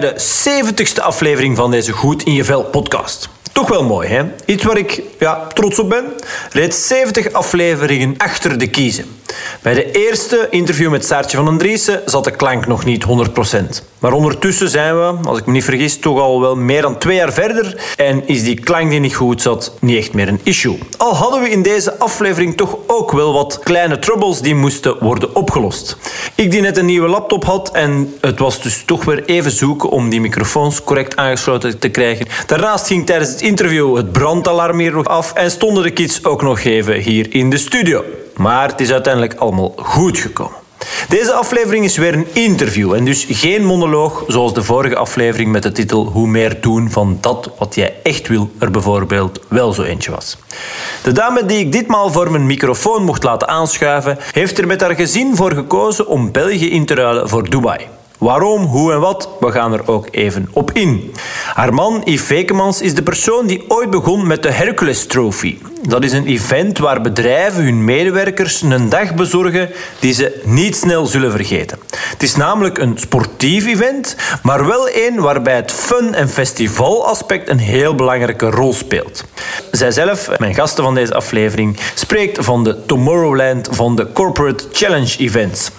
De 70ste aflevering van deze Goed in je Vel podcast. Toch wel mooi, hè? Iets waar ik ja, trots op ben. Reeds 70 afleveringen achter de kiezen. Bij de eerste interview met Saartje van den Driessen zat de klank nog niet 100%. Maar ondertussen zijn we, als ik me niet vergis, toch al wel meer dan twee jaar verder. En is die klank die niet goed zat niet echt meer een issue. Al hadden we in deze aflevering toch ook wel wat kleine troubles die moesten worden opgelost. Ik die net een nieuwe laptop had en het was dus toch weer even zoeken om die microfoons correct aangesloten te krijgen. Daarnaast ging tijdens het interview het brandalarm hier nog af en stonden de kids ook nog even hier in de studio. Maar het is uiteindelijk allemaal goed gekomen. Deze aflevering is weer een interview en dus geen monoloog zoals de vorige aflevering met de titel Hoe meer doen van dat wat jij echt wil er bijvoorbeeld wel zo eentje was. De dame die ik ditmaal voor mijn microfoon mocht laten aanschuiven, heeft er met haar gezin voor gekozen om België in te ruilen voor Dubai. Waarom, hoe en wat, we gaan er ook even op in. Haar man, Yves Vekemans, is de persoon die ooit begon met de Hercules Trophy. Dat is een event waar bedrijven hun medewerkers een dag bezorgen die ze niet snel zullen vergeten. Het is namelijk een sportief event, maar wel een waarbij het fun- en festivalaspect een heel belangrijke rol speelt. Zijzelf, mijn gasten van deze aflevering, spreekt van de Tomorrowland van de Corporate Challenge Events.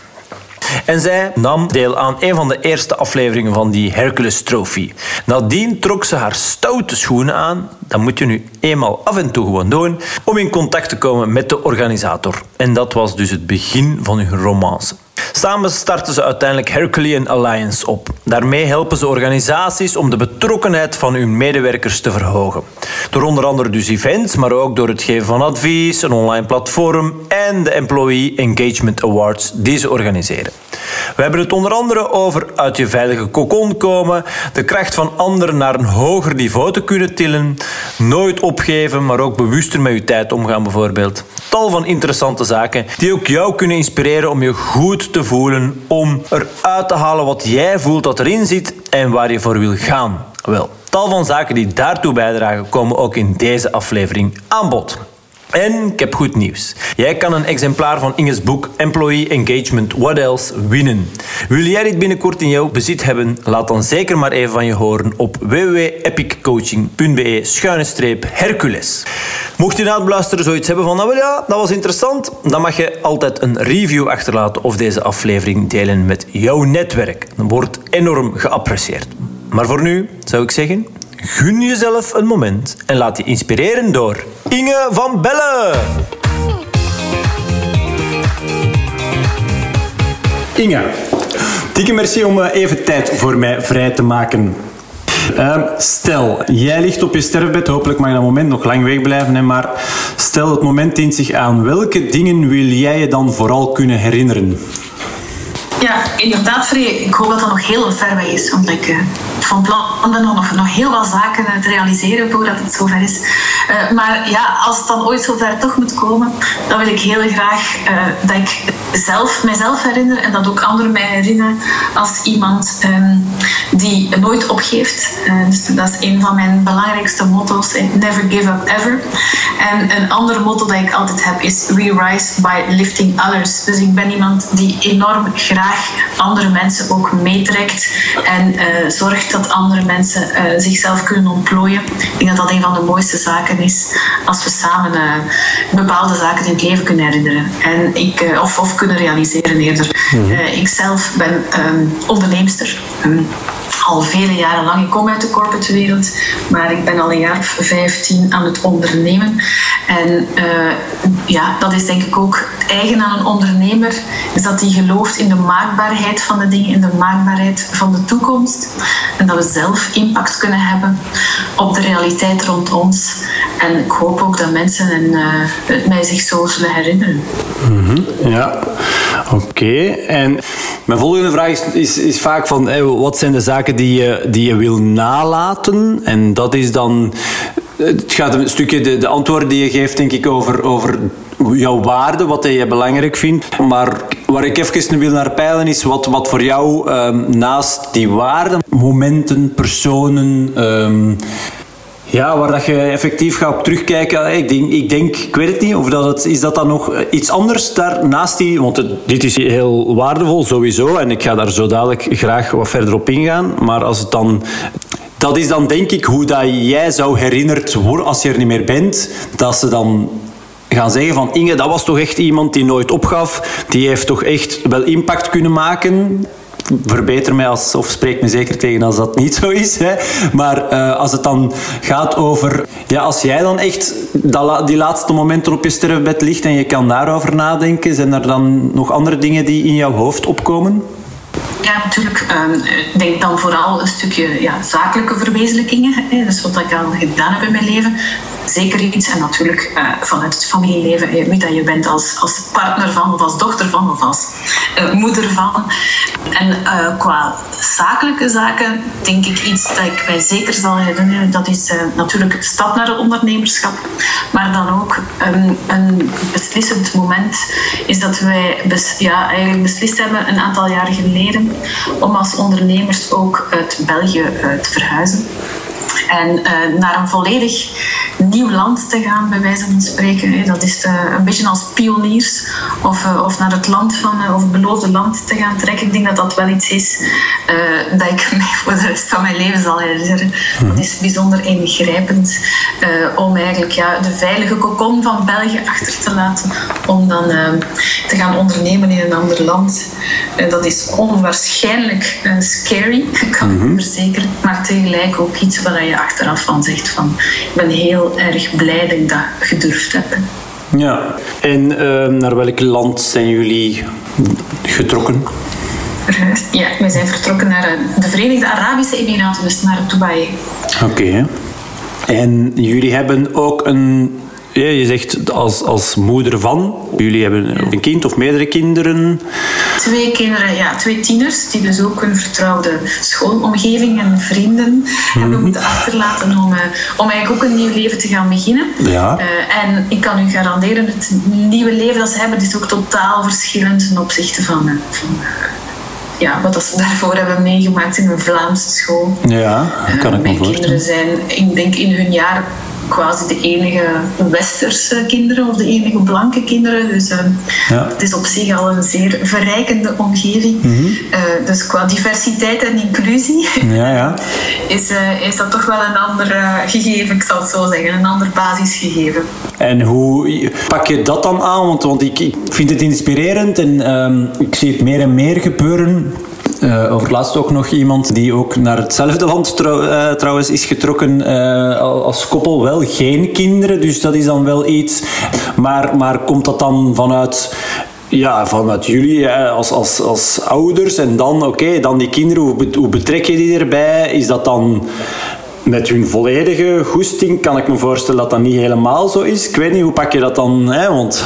En zij nam deel aan een van de eerste afleveringen van die Hercules Trophy. Nadien trok ze haar stoute schoenen aan, dat moet je nu eenmaal af en toe gewoon doen, om in contact te komen met de organisator. En dat was dus het begin van hun romance. Samen starten ze uiteindelijk Herculean Alliance op. Daarmee helpen ze organisaties om de betrokkenheid van hun medewerkers te verhogen. Door onder andere dus events, maar ook door het geven van advies, een online platform en de Employee Engagement Awards die ze organiseren. We hebben het onder andere over uit je veilige kokon komen, de kracht van anderen naar een hoger niveau te kunnen tillen, nooit opgeven, maar ook bewuster met je tijd omgaan bijvoorbeeld. Tal van interessante zaken die ook jou kunnen inspireren om je goed te voelen, om eruit te halen wat jij voelt dat erin zit en waar je voor wil gaan. Wel, tal van zaken die daartoe bijdragen komen ook in deze aflevering aan bod. En ik heb goed nieuws. Jij kan een exemplaar van Inge's boek Employee Engagement What Else winnen. Wil jij dit binnenkort in jouw bezit hebben? Laat dan zeker maar even van je horen op www.epiccoaching.be-hercules. Mocht je na het beluisteren zoiets hebben van, nou ja, dat was interessant, dan mag je altijd een review achterlaten of deze aflevering delen met jouw netwerk. Dat wordt enorm geapprecieerd. Maar voor nu zou ik zeggen, gun jezelf een moment en laat je inspireren door Inge van Bellen. Inge, dikke merci om eh, even tijd voor mij vrij te maken. Uh, stel, jij ligt op je sterfbed, hopelijk mag je dat moment nog lang wegblijven, hè, maar stel het moment dient zich aan. Welke dingen wil jij je dan vooral kunnen herinneren? Ja, inderdaad, Free. Ik hoop dat dat nog heel ver weg is. Want ik uh, van plan ben om nog, nog heel wat zaken uh, te realiseren voordat het zover is. Uh, maar ja, als het dan ooit zover toch moet komen, dan wil ik heel graag dat ik zelf, mijzelf herinner en dat ook anderen mij herinneren als iemand um, die nooit opgeeft. dus dat is een van mijn belangrijkste motto's. Never give up ever. En een ander motto dat ik altijd heb is We rise by lifting others. Dus ik ben iemand die enorm graag andere mensen ook meetrekt en uh, zorgt dat andere mensen uh, zichzelf kunnen ontplooien. Ik denk dat dat een van de mooiste zaken is als we samen uh, bepaalde zaken in het leven kunnen herinneren en ik, of, of kunnen realiseren eerder. Mm -hmm. ik zelf ben um, onderneemster. Um, al vele jaren lang. Ik kom uit de corporate wereld, maar ik ben al een jaar of 15 aan het ondernemen. En uh, ja, dat is denk ik ook eigen aan een ondernemer, is dat hij gelooft in de maakbaarheid van de dingen, in de maakbaarheid van de toekomst. En dat we zelf impact kunnen hebben op de realiteit rond ons. En ik hoop ook dat mensen en, uh, het mij zich zo zullen herinneren. Mm. Ja, oké. En mijn volgende vraag is, is, is vaak van, hey, wat zijn de zaken die je, die je wil nalaten? En dat is dan... Het gaat een stukje de, de antwoorden die je geeft, denk ik, over, over jouw waarde, wat je belangrijk vindt. Maar waar ik even wil naar peilen is wat, wat voor jou um, naast die waarden, momenten, personen, um, Ja, waar dat je effectief gaat op terugkijken. Ik denk, ik denk, ik weet het niet, of dat het, is dat dan nog iets anders daarnaast die... Want dit is heel waardevol, sowieso. En ik ga daar zo dadelijk graag wat verder op ingaan. Maar als het dan... Dat is dan denk ik hoe dat jij zou herinnerd worden als je er niet meer bent. Dat ze dan gaan zeggen van Inge, dat was toch echt iemand die nooit opgaf. Die heeft toch echt wel impact kunnen maken verbeter mij als, of spreek me zeker tegen als dat niet zo is. Hè. Maar uh, als het dan gaat over... Ja, als jij dan echt dat, die laatste momenten op je sterfbed ligt en je kan daarover nadenken, zijn er dan nog andere dingen die in jouw hoofd opkomen? Ja, natuurlijk. Ehm, ik denk dan vooral een stukje ja, zakelijke verwezenlijkingen. Hè. Dus wat ik al gedaan heb in mijn leven zeker iets. En natuurlijk uh, vanuit het familieleven, je weet dat je bent als, als partner van, of als dochter van, of als uh, moeder van. En uh, qua zakelijke zaken denk ik iets dat ik mij zeker zal herinneren. Dat is natuurlijk de stap naar het ondernemerschap. Maar dan ook een beslissend moment is dat wij ja, eigenlijk beslist hebben een aantal jaar geleden om als ondernemers ook uit België te verhuizen. En uh, naar een volledig nieuw land te gaan, bij wijze van spreken. Hè. Dat is uh, een beetje als pioniers. Of, uh, of naar het land van, of het beloofde land te gaan trekken. Ik denk dat dat wel iets is dat ik mij voor de rest van mijn leven zal herinneren. Dat is bijzonder ingrijpend om eigenlijk ja, de veilige kokon van België achter te laten. Om dan te gaan ondernemen in een ander land. dat is onwaarschijnlijk scary, kan ik mm verzekeren. Maar tegelijk ook iets waar je achteraf van zegt van ik ben heel erg blij dat ik dat gedurfd heb. Ja, en uh, naar welk land zijn jullie getrokken? Ja, wij zijn vertrokken naar eh, de Verenigde Arabische Emiraten, dus naar Dubai. Oké. En jullie hebben ook een je zegt als, als moeder van. Jullie hebben een kind of meerdere kinderen. Twee kinderen, ja, twee tieners, die dus ook een vertrouwde schoolomgeving en vrienden mm -hmm. hebben moeten achterlaten om, uh, om eigenlijk ook een nieuw leven te gaan beginnen. Ja. Uh, en ik kan u garanderen, het nieuwe leven dat ze hebben is ook totaal verschillend ten opzichte van, uh, van ja, wat ze daarvoor hebben meegemaakt in een Vlaamse school. Ja, dat kan ik me voorstellen. Mijn kinderen zijn, ik denk in hun jaar quasi de enige westerse kinderen of de enige blanke kinderen. Dus uh, ja. het is op zich al een zeer verrijkende omgeving. Mm -hmm. uh, dus qua diversiteit en inclusie ja, ja. Is, uh, is dat toch wel een ander gegeven, ik zal het zo zeggen, een ander basisgegeven. En hoe pak je dat dan aan? Want, want ik, ik vind het inspirerend en um, ik zie het meer en meer gebeuren uh, over laatst ook nog iemand die ook naar hetzelfde land uh, trouwens is getrokken uh, als koppel. Wel geen kinderen, dus dat is dan wel iets. Maar, maar komt dat dan vanuit ja, vanuit jullie als, als, als ouders en dan, oké, dan die kinderen, hoe, hoe betrek je die erbij? Is dat dan met hun volledige goesting kan ik me voorstellen dat dat niet helemaal zo is. Ik weet niet, hoe pak je dat dan? Hè? Want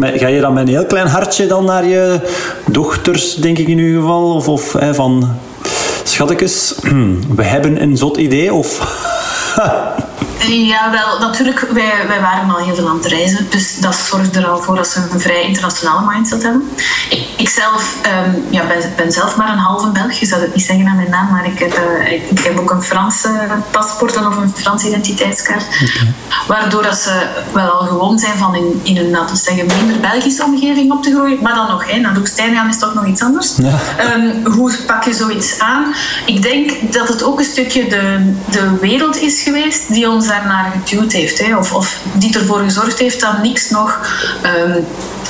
ga je dan met een heel klein hartje dan naar je dochters, denk ik in uw geval? Of, of hè, van, schattekes, we hebben een zot idee? Of... Ja, wel, natuurlijk, wij, wij waren al heel veel aan het reizen. Dus dat zorgt er al voor dat ze een vrij internationale mindset hebben. Ik, ik zelf um, ja, ben, ben, zelf maar een halve Belg. Je zou het niet zeggen aan mijn naam, maar ik heb, uh, ik, ik, heb ook een Franse paspoort of een Franse identiteitskaart. Okay. Waardoor dat ze wel al gewoon zijn van in, in een, laten we zeggen, minder Belgische omgeving op te groeien. Maar dan nog, hè, naar Doekstijn gaan is toch nog iets anders. Ja. Um, hoe pak je zoiets aan? Ik denk dat het ook een stukje de, de wereld is geweest die ons daarnaar geduwd heeft. Hè, of, of die ervoor gezorgd heeft dat niks nog um,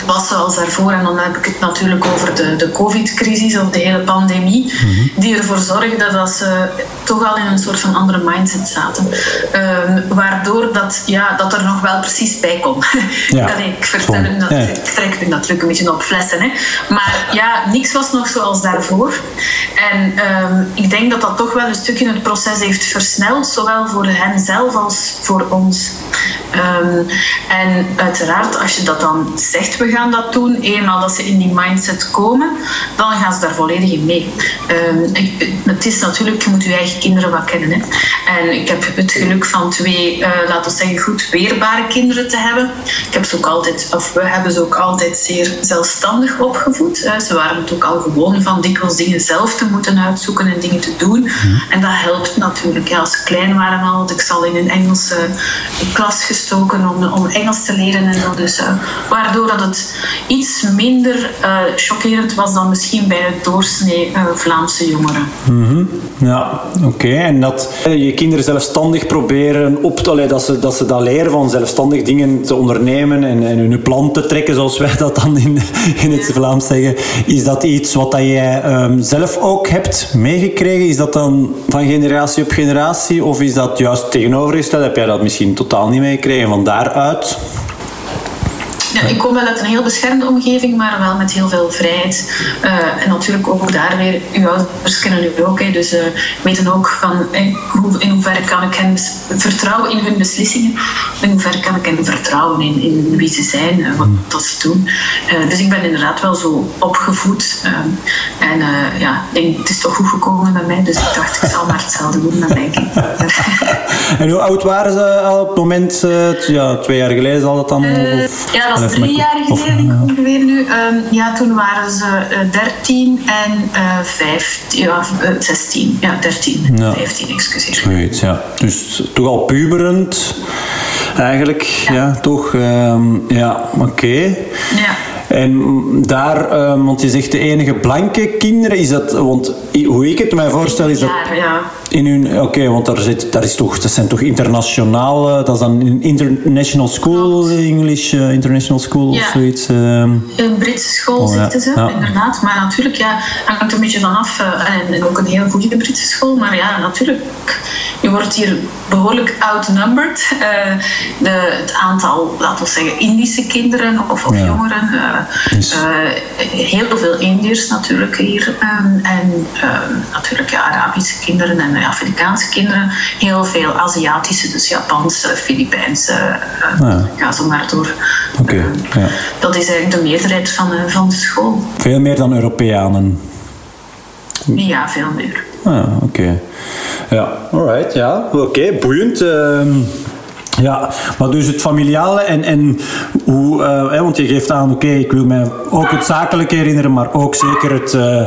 was zoals daarvoor. En dan heb ik het natuurlijk over de, de COVID-crisis of de hele pandemie, mm-hmm. die ervoor zorgde dat ze toch al in een soort van andere mindset zaten. Um, waardoor dat, ja, dat er nog wel precies bij komt. Ja. ik vertel hem dat, ja. ik trek hem natuurlijk een beetje op flessen. Hè. Maar ja, niks was nog zoals daarvoor. En um, ik denk dat dat toch wel een stukje het proces heeft versneld, zowel voor hen zelf als voor ons. Ehm, en uiteraard, als je dat dan zegt, we gaan dat doen, eenmaal dat ze in die mindset komen, dan gaan ze daar volledig in mee. Ehm, het is natuurlijk, je moet je eigen kinderen wat kennen. Hè. En ik heb het geluk van twee, uh, laten we zeggen, goed weerbare kinderen te hebben. Ik heb ze ook altijd, of we hebben ze ook altijd zeer zelfstandig opgevoed. Ze waren het ook al gewoon van dikwijls dingen zelf te moeten uitzoeken en dingen te doen. Mhm. En dat helpt natuurlijk. Ja, als ze klein waren al, ik zal in een Engelse klas gestoken om, om Engels te leren en zo. Dus, uh, waardoor dat het iets minder uh, chockerend was dan misschien bij het doorsnee Vlaamse jongeren. Mm Ja, oké. En dat je kinderen zelfstandig proberen op te... dat, ze, dat ze dat leren van zelfstandig dingen te ondernemen en, en hun plan te trekken, zoals wij dat dan in, in het Vlaams zeggen. Is dat iets wat dat jij um, zelf ook hebt meegekregen? Is dat dan van generatie op generatie? Of is dat juist tegenovergesteld? Heb jij dat misschien totaal niet meegekregen van daaruit? Ja, ik kom wel uit een heel beschermde omgeving, maar wel met heel veel vrijheid. Uh, en natuurlijk ook daar weer, uw ouders kennen u ook, hè, dus uh, weten ook van in, in hoeverre kan ik hen vertrouwen in hun beslissingen, in hoeverre kan ik hen vertrouwen in, in wie ze zijn, uh, wat dat ze doen. dus ik ben inderdaad wel zo opgevoed. en ja, ik denk, het is toch goed gekomen met mij, dus ik dacht, ik zal maar hetzelfde doen met mijn kinderen. en hoe oud waren ze al op het moment, ja, twee jaar geleden zal dat dan? Of? Ja, dat drie jaar geleden ongeveer nu. Um, ja, toen waren ze uh, eh, 13 en uh, eh, 15, ja, uh, eh, 16. Ja, 13, ja. 15, excuseer. Zoiets, ja. Dus toch al puberend, eigenlijk. Ja, ja toch? Um, ja, oké. Okay. Ja. En daar, um, want je zegt de enige blanke kinderen, is dat, want hoe ik het mij voorstel, is dat ja. in hun, oké, want daar, zit, daar is toch, dat zijn toch internationale, dat is dan een international school, English uh, international school ja. of zoiets. Um. Een Britse school oh, zitten ze, inderdaad. Maar natuurlijk, ja, hangt een beetje vanaf, uh, en ook een heel goede Britse school, maar ja, natuurlijk, je wordt hier behoorlijk outnumbered. De, het aantal, laten we zeggen, Indische kinderen of, of jongeren dus. heel veel Indiërs natuurlijk hier. Um, en ehm, natuurlijk ja, Arabische kinderen en Afrikaanse kinderen. Heel veel Aziatische, dus Japanse, Filipijnse. Ja. Ga zo maar door. Oké. ja. Dat is eigenlijk de meerderheid van, van de school. Veel meer dan Europeanen? Ja, veel meer. Ah, oké. Ja, alright, ja. Oké, boeiend. Ja, maar dus het familiale en, en hoe, uh, want je geeft aan, oké, ik wil mij ook het zakelijke herinneren, maar ook zeker het, uh,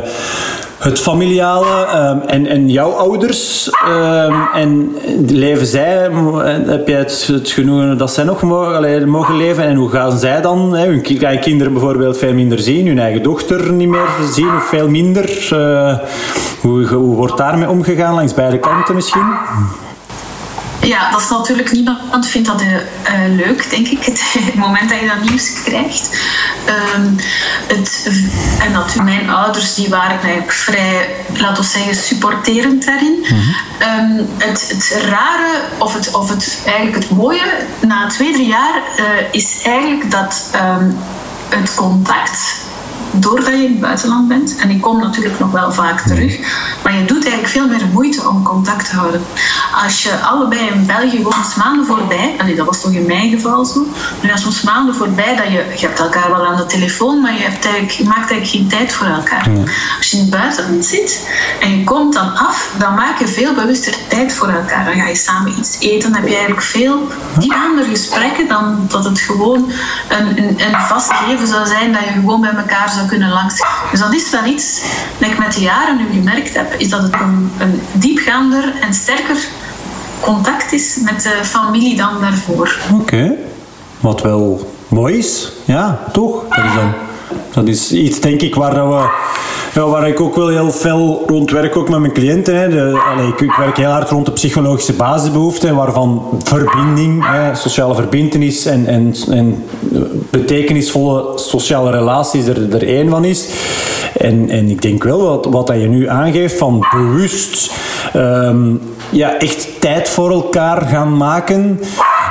het familiale um, en, en jouw ouders. En leven zij, heb jij het, het genoegen dat zij nog mogen, mogen leven? En hoe gaan zij dan, hè, hun kinderen bijvoorbeeld veel minder zien, hun eigen dochter niet meer zien of veel minder? Hoe, hoe wordt daarmee omgegaan langs beide kanten misschien? Ja, dat is natuurlijk niemand vindt dat uh, leuk, denk ik, het, moment dat je dat nieuws krijgt. Um, het, en natuurlijk, mijn ouders die waren eigenlijk vrij, laten we zeggen, supporterend daarin. Mm het, het rare, of het, of het eigenlijk het mooie, na twee, drie jaar, uh, is eigenlijk dat um, het contact doordat je in het buitenland bent, en ik kom natuurlijk nog wel vaak terug, maar je doet eigenlijk veel meer moeite om contact te houden. Als je allebei in België woont, maanden voorbij, en dat was toch in mijn geval zo, nu als soms maanden voorbij dat je, je hebt elkaar wel aan de telefoon, maar je, hebt eigenlijk, je maakt eigenlijk geen tijd voor elkaar. Als je in het buitenland zit en je komt dan af, dan maak je veel bewuster tijd voor elkaar. Dan ga je samen iets eten, dan heb je eigenlijk veel die andere gesprekken dan dat het gewoon een, een, een vast gegeven zou zijn dat je gewoon bij elkaar zou kunnen langs. Dus dat is wel iets dat ik met de jaren nu gemerkt heb, is dat het een, een diepgaander en sterker contact is met de familie dan daarvoor. Oké, wat wel mooi is, ja, toch? Dat is, dan, dat is iets, denk ik, waar we ja, waar ik ook wel heel veel rond werk, ook met mijn cliënten. Hè. Ik, werk heel hard rond de psychologische basisbehoeften, waarvan verbinding, sociale verbindenis en, en, en betekenisvolle sociale relaties er, er één van is. En, en ik denk wel wat, wat dat je nu aangeeft van bewust um, ja, echt tijd voor elkaar gaan maken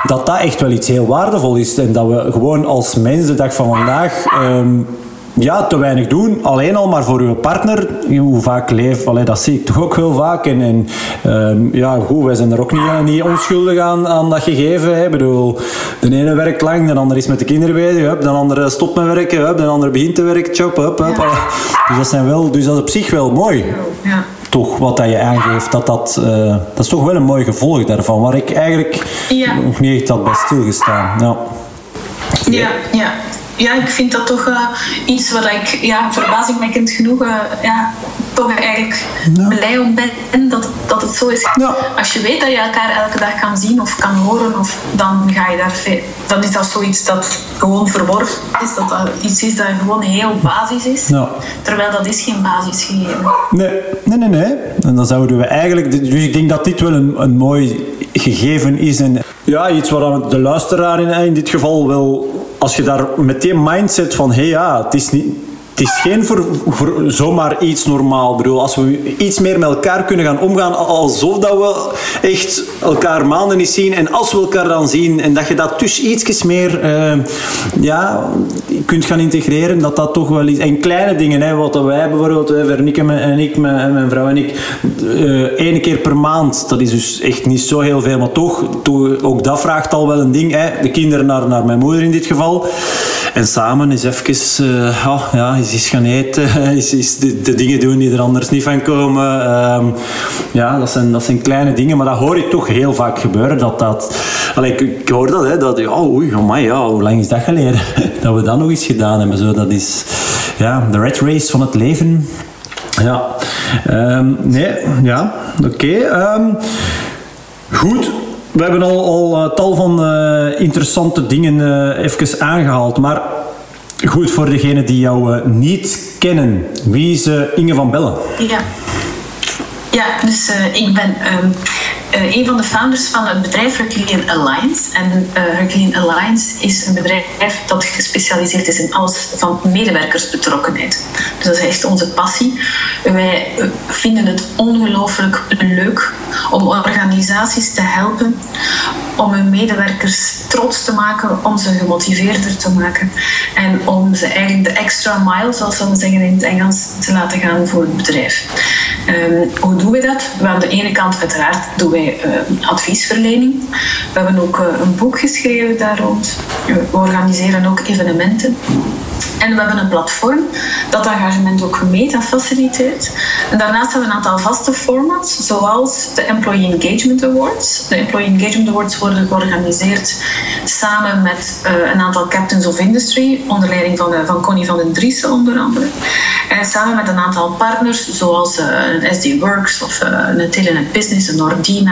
dat dat echt wel iets heel waardevol is. En dat we gewoon als mens de dag van vandaag um, ja, te weinig doen. Alleen al maar voor uw partner. Hoe vaak leef, allee, dat zie ik toch ook heel vaak. En, en ehm, ja, goed, wij zijn er ook niet, niet onschuldig aan, aan dat gegeven. Hè. Ik bedoel, de ene werkt lang, de ander is met de kinderen bezig. de andere stopt met werken, de andere begint te werken. Chop, hup, hup. Dus dat zijn wel, dus dat is op zich wel mooi. Ja toch wat dat je aangeeft, dat dat, uh, dat is toch wel een mooi gevolg daarvan, waar ik eigenlijk nog niet echt had bij stilgestaan. Ja. Ja, ja ja, ik vind dat toch uh, iets wat ik ja, verbazingwekkend genoeg uh, ja, toch eigenlijk blij om ben dat, dat het zo is. Als je weet dat je elkaar elke dag kan zien of kan horen, of, dan, ga je daar dan is dat zoiets dat gewoon verworven is. Dat dat iets is dat gewoon heel basis is. Terwijl dat is geen basisgegeven. Nee, nee, nee. nee. En dan zouden we eigenlijk... Dus ik denk dat dit wel een, een mooi gegeven is. En ja, iets waar de luisteraar in, in dit geval wel als je daar meteen mindset van, hé hey, ja, het is niet het is geen voor, zomaar iets normaal. Bedoel, als we iets meer met elkaar kunnen gaan omgaan, alsof dat we echt elkaar maanden niet zien. En als we elkaar dan zien, en dat je dat dus ietsjes meer uh, ja, kunt gaan integreren, dat dat toch wel iets... En kleine dingen, hè, wat wij bijvoorbeeld, Vernieke en ik, mijn, mijn vrouw en ik, uh, één keer per maand, dat is dus echt niet zo heel veel, maar toch, ook dat vraagt al wel een ding. Hè. De kinderen naar, naar mijn moeder in dit geval. En samen is even... Oh, ja, is, gaan eten, is, is de, de, dingen doen die er anders niet van komen. Ehm, ja, dat zijn, dat zijn kleine dingen, maar dat hoor ik toch heel vaak gebeuren. Dat dat, allee, ik, hoor dat, hè, dat oh, oei, my, ja, hoe lang is dat geleden dat we dat nog eens gedaan hebben. Zo, dat is ja, de red race van het leven. Ja, um, nee, ja, oké. Ehm, goed. We hebben al, al uh, tal van uh, interessante dingen uh, even aangehaald, maar Goed, voor degenen die jou uh, niet kennen, wie is uh, Inge van Bellen? Ja, ja dus uh, ik ben um, uh, een van de founders van het bedrijf Herculean Alliance. En uh, Alliance is een bedrijf dat gespecialiseerd is in alles van medewerkersbetrokkenheid. Dus dat is echt onze passie. Wij vinden het ongelooflijk leuk om organisaties te helpen om hun medewerkers trots te maken, om ze gemotiveerder te maken en om ze eigenlijk de extra mile, zoals we zeggen in het Engels, te laten gaan voor het bedrijf. Um, hoe doen we dat? We aan de ene kant uiteraard doen wij uh, adviesverlening. We hebben ook uh, een boek geschreven daar rond. We organiseren ook evenementen. En we hebben een platform dat engagement ook faciliteert. En daarnaast hebben we een aantal vaste formats, zoals de Employee Engagement Awards. De Employee Engagement Awards worden georganiseerd samen met uh, een aantal Captains of Industry, onder leiding van, uh, van Connie van den Driessen onder andere. En samen met een aantal partners, zoals SD Works of een Telenet Business, een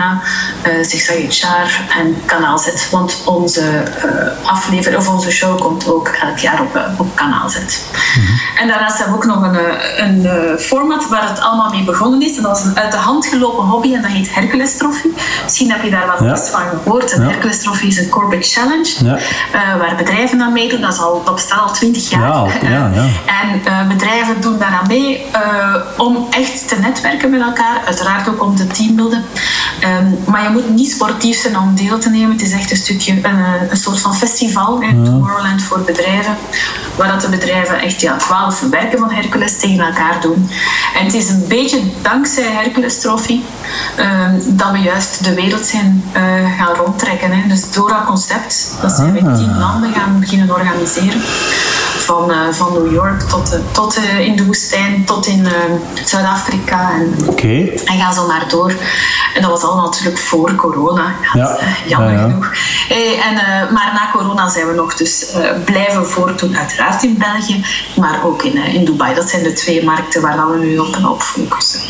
Nordina, uh, Zigzag HR en Kanaal Z. Want onze aflevering of onze show komt ook elk jaar op, op Kanaal Z. En daarnaast hebben we ook nog een, eh, een, eh, format waar het allemaal mee begonnen is. En dat is een uit de hand gelopen hobby en dat heet Hercules Trophy. Misschien heb je daar wel eens van gehoord. Een Hercules Trophy is een corporate challenge ja. uh, waar bedrijven aan meedoen. Dat, is al, dat bestaat al twintig jaar. en uh, bedrijven doen daaraan mee om echt te netwerken met elkaar. Uiteraard ook om te teambuilden. Um, maar je moet niet sportief zijn om deel te nemen. Het is echt een stukje, een, een soort van festival, hè, Tomorrowland voor bedrijven, waar dat de bedrijven echt ja, twaalf werken van Hercules tegen elkaar doen. En het is een beetje dankzij Hercules Trophy um, dat we juist de wereld zijn uh, gaan rondtrekken. Hè. Dus door dat concept, dat zijn we tien landen gaan beginnen organiseren. Van, uh, van New York tot, uh, tot in de woestijn, tot in Zuid-Afrika. En, okay. en ga zo maar door. En dat was natuurlijk voor corona. Ja, jammer genoeg. en, maar na corona zijn we nog dus blijven voortdoen, uiteraard in België, maar ook in, in Dubai. Dat zijn de twee markten waar we nu op en op focussen.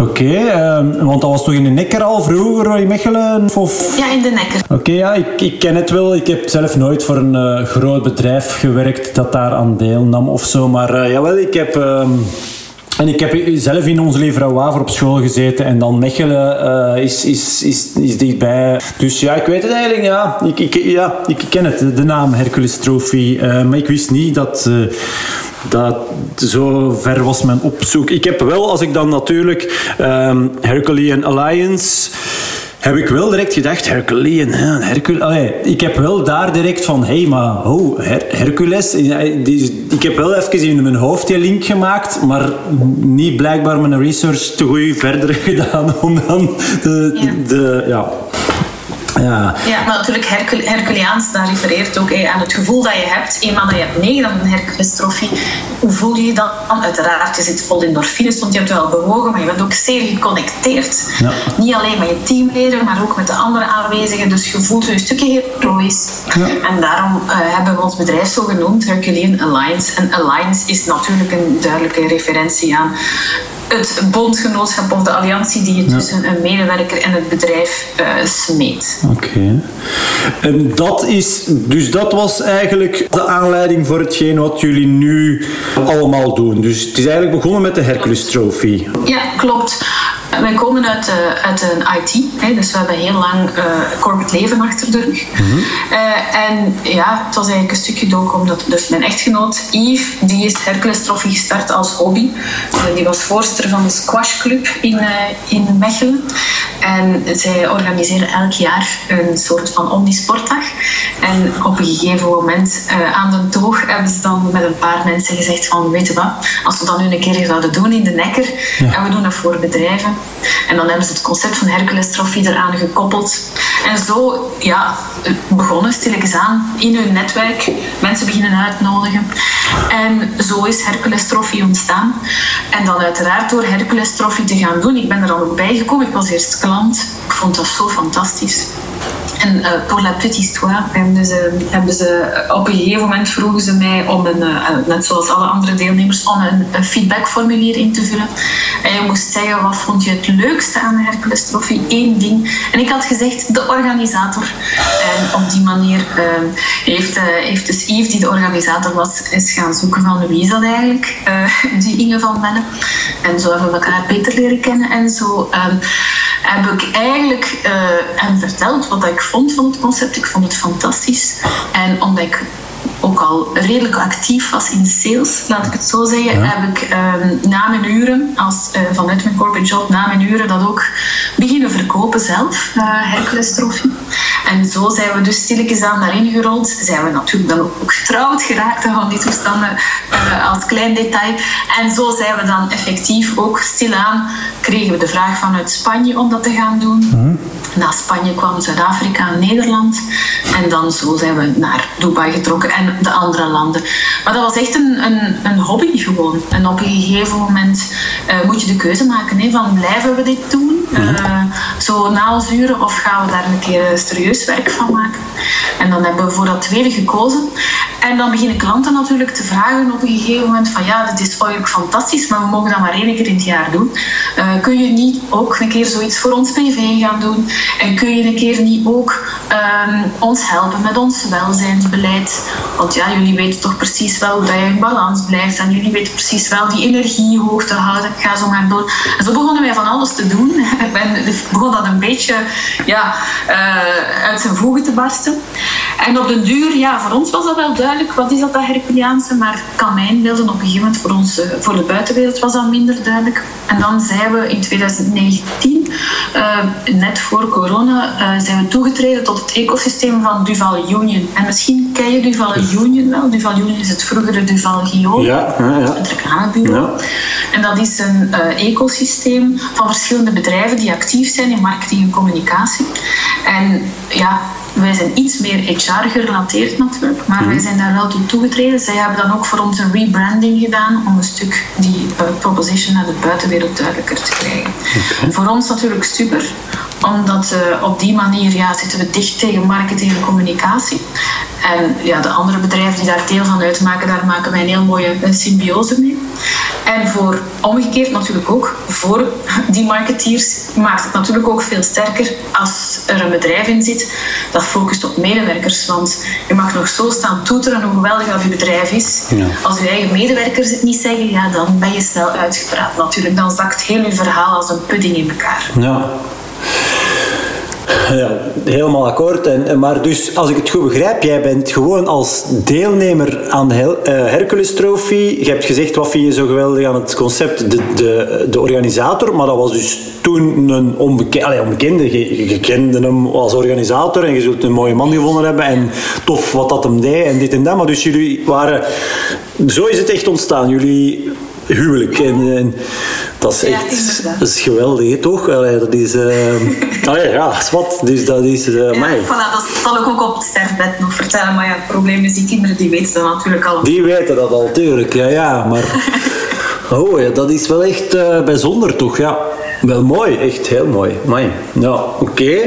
Oké, ehm, want dat was toch in de Nekker al vroeger in Mechelen? Of? Ja, in de Nekker. Oké, ja, ik, ik, ken het wel. Ik heb zelf nooit voor een groot bedrijf gewerkt dat daar aan deelnam of zo. Maar jawel, ik heb... Uh, en ik heb zelf in onze Leverauwaver op school gezeten en dan Mechelen uh, is, is, is, is dichtbij. Dus ja, ik weet het eigenlijk, ja. Ik, ik, ja, ik ken het, de naam Hercules Trophy. Uh, maar ik wist niet dat, uh, dat zo ver was mijn opzoek. Ik heb wel, als ik dan natuurlijk um, Herculean Alliance heb ik wel direct gedacht, Herculean, hè, Hercule. Allee, ik heb wel daar direct van, hé, hey, maar oh, Her Hercules. Ik heb wel even in mijn hoofd die link gemaakt, maar niet blijkbaar mijn research te goed verder gedaan om dan de, ja. de ja, ja. ja, maar natuurlijk Hercul Herculeaans, refereert ook aan het gevoel dat je hebt. Eenmaal dat je hebt meegedaan een Hercules-trofee, hoe voel je je dan? Uiteraard, je zit vol endorfines, want je hebt wel bewogen, maar je bent ook zeer geconnecteerd. Ja. Niet alleen met je teamleden, maar ook met de andere aanwezigen. Dus je voelt je een stukje heroïs. Ja. En daarom uh, hebben we ons bedrijf zo genoemd, Herculean Alliance. En Alliance is natuurlijk een duidelijke referentie aan het bondgenootschap of de alliantie die je tussen een medewerker en het bedrijf uh, smeet. Oké. En dat is, dus dat was eigenlijk de aanleiding voor hetgeen wat jullie nu allemaal doen. Dus het is eigenlijk begonnen met de Hercules Trophy. Ja, klopt. Wij komen uit, uh, uit een IT, hè, dus we hebben heel lang uh, corporate leven achter de rug. Mm en ja, het was eigenlijk een stukje ook omdat dus mijn echtgenoot Yves, die is Hercules Trophy gestart als hobby. die was voorzitter van de Squash Club in, in Mechelen. En zij organiseren elk jaar een soort van omnisportdag. En op een gegeven moment aan de toog hebben ze dan met een paar mensen gezegd van, weet je wat, als we dat nu een keer zouden doen in de Nekker, en we doen dat voor bedrijven, en dan hebben ze het concept van Hercules Trophy eraan gekoppeld. En zo ja, begonnen stilletjes aan in hun netwerk. Mensen beginnen uitnodigen. En zo is Hercules Trophy ontstaan. En dan uiteraard door Hercules Trophy te gaan doen. Ik ben er dan ook bij gekomen. Ik was eerst klant. Ik vond dat zo fantastisch. En uh, pour la petite histoire hebben ze, hebben ze, op een gegeven moment vroegen ze mij om een, uh, net zoals alle andere deelnemers, om een, feedbackformulier in te vullen. En je moest zeggen, wat vond je het leukste aan de Hercules Trophy? Eén ding. En ik had gezegd, de organisator. En op die manier heeft, heeft dus Yves, die de organisator was, eens gaan zoeken van wie is dat eigenlijk? die Inge van Benne. En zo hebben we elkaar beter leren kennen. En zo ehm, heb ik eigenlijk hem verteld wat ik vond van het concept. Ik vond het fantastisch. En omdat ik ook al redelijk actief was in sales, laat ik het zo zeggen, heb ik ehm, na mijn uren, als, uh, vanuit mijn corporate job, na mijn uren dat ook beginnen verkopen zelf, uh, Hercules Trophy. En zo zijn we dus stilletjes aan daarin gerold. Zijn we natuurlijk dan ook getrouwd geraakt van die toestanden uh, als klein detail. En zo zijn we dan effectief ook stilaan, kregen we de vraag vanuit Spanje om dat te gaan doen. Mm. Na Spanje kwam Zuid-Afrika en Nederland. En dan zo zijn we naar Dubai getrokken en de andere landen. Maar dat was echt een, een, een hobby gewoon. En op een gegeven moment uh, moet je de keuze maken hè, van blijven we dit doen? Uh, zo naalzuren of gaan we daar een keer serieus werk van maken? En dan hebben we voor dat tweede gekozen. En dan beginnen klanten natuurlijk te vragen op een gegeven moment van ja, dit is eigenlijk fantastisch, maar we mogen dat maar één keer in het jaar doen. Uh, kun je niet ook een keer zoiets voor ons PV gaan doen? En kun je een keer niet ook um, ons helpen met ons welzijnsbeleid? Want ja, jullie weten toch precies wel hoe je in balans blijft en jullie weten precies wel die energie hoog te houden. Ik ga zo maar door. En zo begonnen wij van alles te doen. En begon dat een beetje ja, uh, uit zijn voegen te barsten. En op den duur, ja, voor ons was dat wel duidelijk. Wat is dat, dat Herculeaanse? Maar kamijnbeelden op een gegeven moment voor ons, uh, voor de buitenwereld was dat minder duidelijk. En dan zijn we in 2019, uh, net voor corona, zijn we toegetreden tot het ecosysteem van Duval Union. En misschien ken je Duval Union wel. Duval Union is het vroegere Duval Gio, ja, ja, ja. het reclamebureau. Ja. En dat is een ecosysteem van verschillende bedrijven die actief zijn in marketing en communicatie. En ja, wij zijn iets meer HR gerelateerd natuurlijk, maar mm. wij zijn daar wel toe toegetreden. Zij hebben dan ook voor ons een rebranding gedaan om een stuk die uh, proposition naar de buitenwereld duidelijker te krijgen. Okay. Voor ons natuurlijk super, omdat uh, op die manier ja, zitten we dicht tegen marketing en communicatie. En ja, de andere bedrijven die daar deel van uitmaken, daar maken wij een heel mooie symbiose mee. En voor omgekeerd natuurlijk ook, voor die marketeers maakt het natuurlijk ook veel sterker als er een bedrijf in zit dat focust op medewerkers. Want je mag nog zo staan toeteren hoe geweldig dat je bedrijf is. Ja. Als je eigen medewerkers het niet zeggen, ja, dan ben je snel uitgepraat natuurlijk. Dan zakt heel je verhaal als een pudding in elkaar. Ja. Ja, helemaal akkoord. En, maar dus, als ik het goed begrijp, jij bent gewoon als deelnemer aan de uh, Hercules Trophy. Je hebt gezegd, wat vind je zo geweldig aan het concept? De, de, de organisator, maar dat was dus toen een onbekende. Allee, onbekende. Je, je, kende hem als organisator en je zult een mooie man gevonden hebben. En tof wat dat hem deed en dit en dat. Maar dus jullie waren... Zo is het echt ontstaan. Jullie huwelijk. En, en, dat is echt dat is geweldig, toch? Allee, dat is... Uh, allee, ja, wat. Dus dat is uh, ja, mij. Voilà, dat zal ik ook op het sterfbed nog vertellen. Maar ja, het probleem is, die kinderen die weten dat natuurlijk al. Die weten dat al, tuurlijk. Ja, ja. Maar... oh ja, dat is wel echt uh, bijzonder, toch? Ja. Wel mooi, echt heel mooi. Mooi. Ja, oké.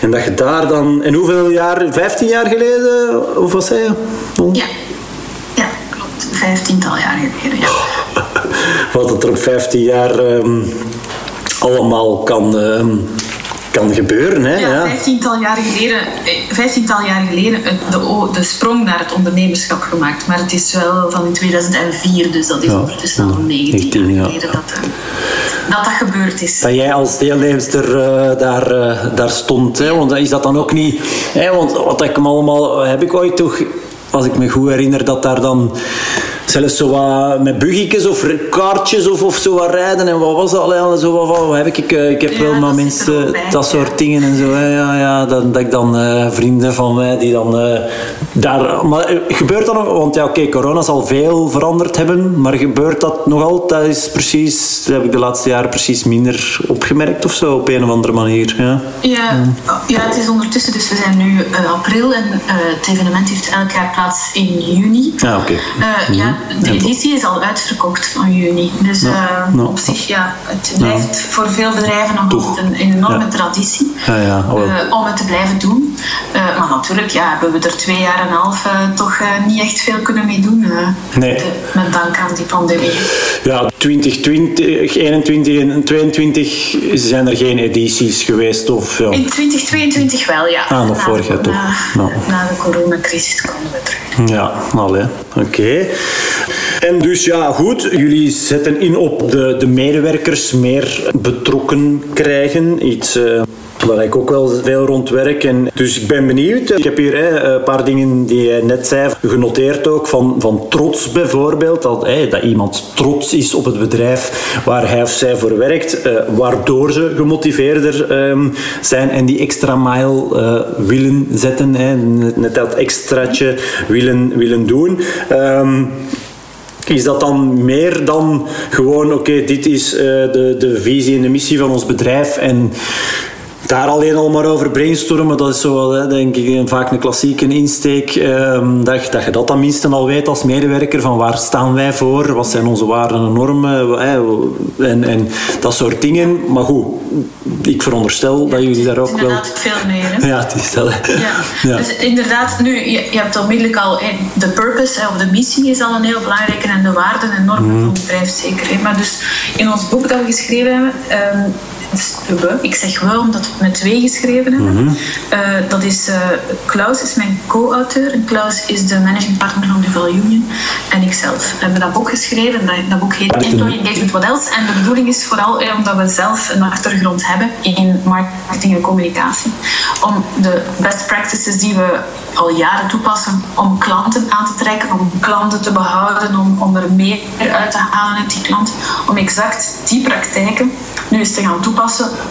En dat je daar dan... En hoeveel jaar? 15 jaar geleden? Of wat zei je? Ja. Vijftiental jaar geleden, ja. wat het er op 15 jaar um, allemaal kan, um, kan gebeuren. Hè? Ja, vijftiental jaar geleden, eh, vijftiental jaar geleden de, de sprong naar het ondernemerschap gemaakt. Maar het is wel van in 2004, dus dat is ja, ondertussen al 19 jaar geleden dat, uh, dat dat gebeurd is. Dat jij als deelnemster uh, daar, uh, daar stond. Hè? Want is dat dan ook niet... Hè? Want wat ik me allemaal... Heb ik ooit toch... Als ik me goed herinner, dat daar dan zelfs zo wat met buggetjes of kaartjes of, of zo wat rijden en wat was dat? Al zo wat, wat heb ik, ik heb wel maar mensen dat soort dingen en zo ja, ja dat, dat ik dan uh, vrienden van mij die dan uh, daar maar gebeurt dat nog? Want ja oké okay, corona zal veel veranderd hebben maar gebeurt dat nog altijd? Is precies dat heb ik de laatste jaren precies minder opgemerkt of zo op een of andere manier ja. Ja, ja het is ondertussen dus we zijn nu april en het evenement heeft elk jaar plaats in juni. Ah, oké. Okay. ja de editie is al uitverkocht van juni. Dus uh, op zich, ja, het blijft voor veel bedrijven nog een, enorme traditie ja, uh, om het te blijven doen. Uh, maar natuurlijk ja, hebben we er twee jaar en een half toch niet echt veel kunnen mee doen. nee. met dank aan die pandemie. Ja, 2020, 21 en 22 zijn er geen edities geweest? Of, ja. In 2022 wel, ja. Ah, nog vorig jaar toch? Na, na de coronacrisis komen we terug. Ja, allee. Oké. En dus ja, goed, jullie zetten in op de, de medewerkers meer betrokken krijgen. Iets... Uh waar ik ook wel veel rond werk. En dus ik ben benieuwd. Ik heb hier hè, een paar dingen die je net zei genoteerd ook. Van, van trots bijvoorbeeld. Dat, hè, dat iemand trots is op het bedrijf waar hij of zij voor werkt. Uh, waardoor ze gemotiveerder um, zijn en die extra mile uh, willen zetten. Hè, net dat extraatje willen, willen doen. Um, is dat dan meer dan gewoon, oké, dit is uh, de, de visie en de missie van ons bedrijf en daar alleen al maar over brainstormen, dat is zo, hè, denk ik, vaak een klassieke insteek. Um, dat, dat je dat dan minstens al weet als medewerker, van waar staan wij voor, wat zijn onze waarden en normen, hè, en, en dat soort dingen. Maar goed, ik veronderstel dat jullie daar ook wel... veel meer. Ja, het is dat. Ja. ja. Dus inderdaad, nu, je, je hebt onmiddellijk al, de purpose of de missie is al een heel belangrijke en de waarden en normen mm. van het bedrijf zeker. Hè. Maar dus in ons boek dat we geschreven hebben, um, we, ik zeg wel omdat we het met twee geschreven hebben. Mm dat is, uh, Klaus is mijn co-auteur en Klaus is de managing partner van Duval Union en ikzelf. We hebben dat boek geschreven, dat, dat boek heet Employee Engagement What Else en de bedoeling is vooral eh, omdat we zelf een achtergrond hebben in marketing en communicatie, om de best practices die we al jaren toepassen om klanten aan te trekken, om klanten te behouden, om, om er meer uit te halen uit die klant, om exact die praktijken nu eens te gaan toepassen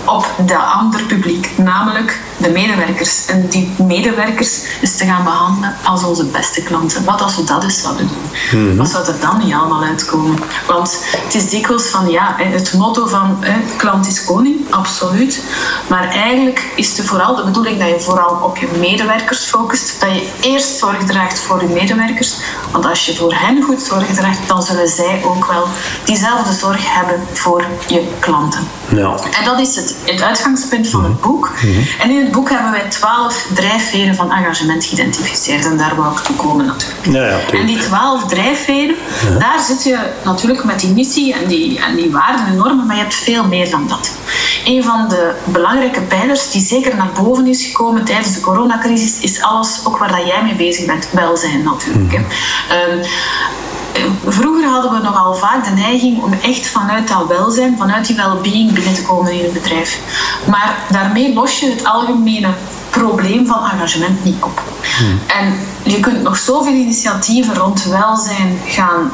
op dat ander publiek, namelijk de medewerkers. En die medewerkers is te gaan behandelen als onze beste klanten. Wat als we dat eens zouden doen? Mhm. Wat zou er dan niet allemaal uitkomen? Want het is dikwijls van ja, het motto van klant is koning, absoluut. Maar eigenlijk is het vooral de bedoeling dat je vooral op je medewerkers focust. Dat je eerst zorg draagt voor je medewerkers. Want als je voor hen goed zorg draagt, dan zullen zij ook wel diezelfde zorg hebben voor je klanten. Ja. En dat is het, het uitgangspunt van het boek. Mhm. En in het boek hebben wij twaalf drijfveren van engagement geïdentificeerd. En daar wou ik toe komen natuurlijk. Ja, ja, en die twaalf drijfveren, daar zit je natuurlijk met die missie en die, en die waarden en normen, maar je hebt veel meer dan dat. Een van de belangrijke pijlers die zeker naar boven is gekomen tijdens de coronacrisis, is alles ook waar dat jij mee bezig bent. Welzijn natuurlijk. Mhm. Ehm, vroeger hadden we nogal vaak de neiging om echt vanuit dat welzijn, vanuit die well-being binnen te komen in het bedrijf. Maar daarmee los je het algemene probleem van engagement niet op. En je kunt nog zoveel initiatieven rond welzijn gaan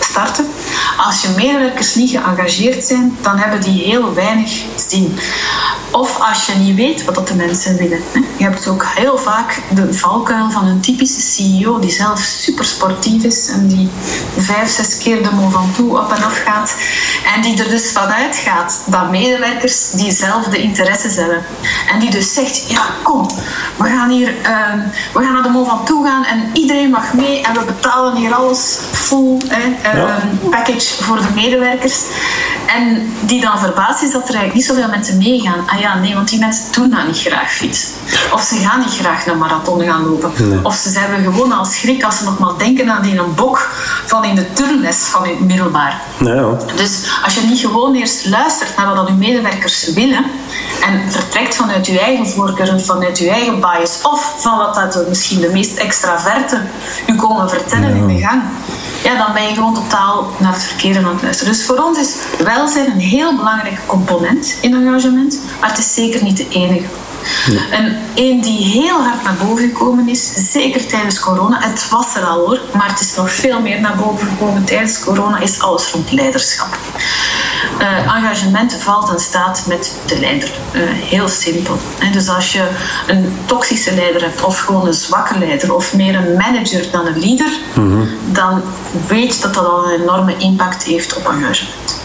starten. Als je medewerkers niet geëngageerd zijn, dan hebben die heel weinig zin. Of als je niet weet wat de mensen willen. Je hebt ook heel vaak de valkuil van een typische CEO die zelf super sportief is en die vijf, zes keer de Mont Ventoux op en af gaat. En die er dus vanuit gaat dat medewerkers diezelfde interesses hebben. En die dus zegt, ja kom, we gaan hier uh, we gaan naar de Mont Ventoux gaan en iedereen mag mee en we betalen hier alles hè, uh, package voor de medewerkers. En die dan verbaasd is dat er eigenlijk niet zoveel mensen meegaan. Ah ja, nee, want die mensen doen dat niet graag fiets. Of ze gaan niet graag een marathon gaan lopen. Of ze hebben gewoon al schrik als ze nog maar denken aan die een bok van in de turnles van het middelbaar. Ja. Dus als je niet gewoon eerst luistert naar wat je medewerkers willen en vertrekt vanuit je eigen voorkeur, vanuit je eigen bias of van wat dat misschien de meest extraverte u komen vertellen in de gang, ja, dan ben je gewoon totaal naar het verkeerde aan het luisteren. Dus voor ons is welzijn een heel belangrijke component in engagement, maar het is zeker niet de enige. En één die heel hard naar boven gekomen is, zeker tijdens corona, het was er al hoor, maar het is nog veel meer naar boven gekomen tijdens corona, is alles rond leiderschap. Uh, engagement valt in staat met de leider. Uh, heel simpel. Dus als je een toxische leider hebt, of gewoon een zwakke leider, of meer een manager dan een leader, mm -hmm. dan weet dat dat al een enorme impact heeft op engagement.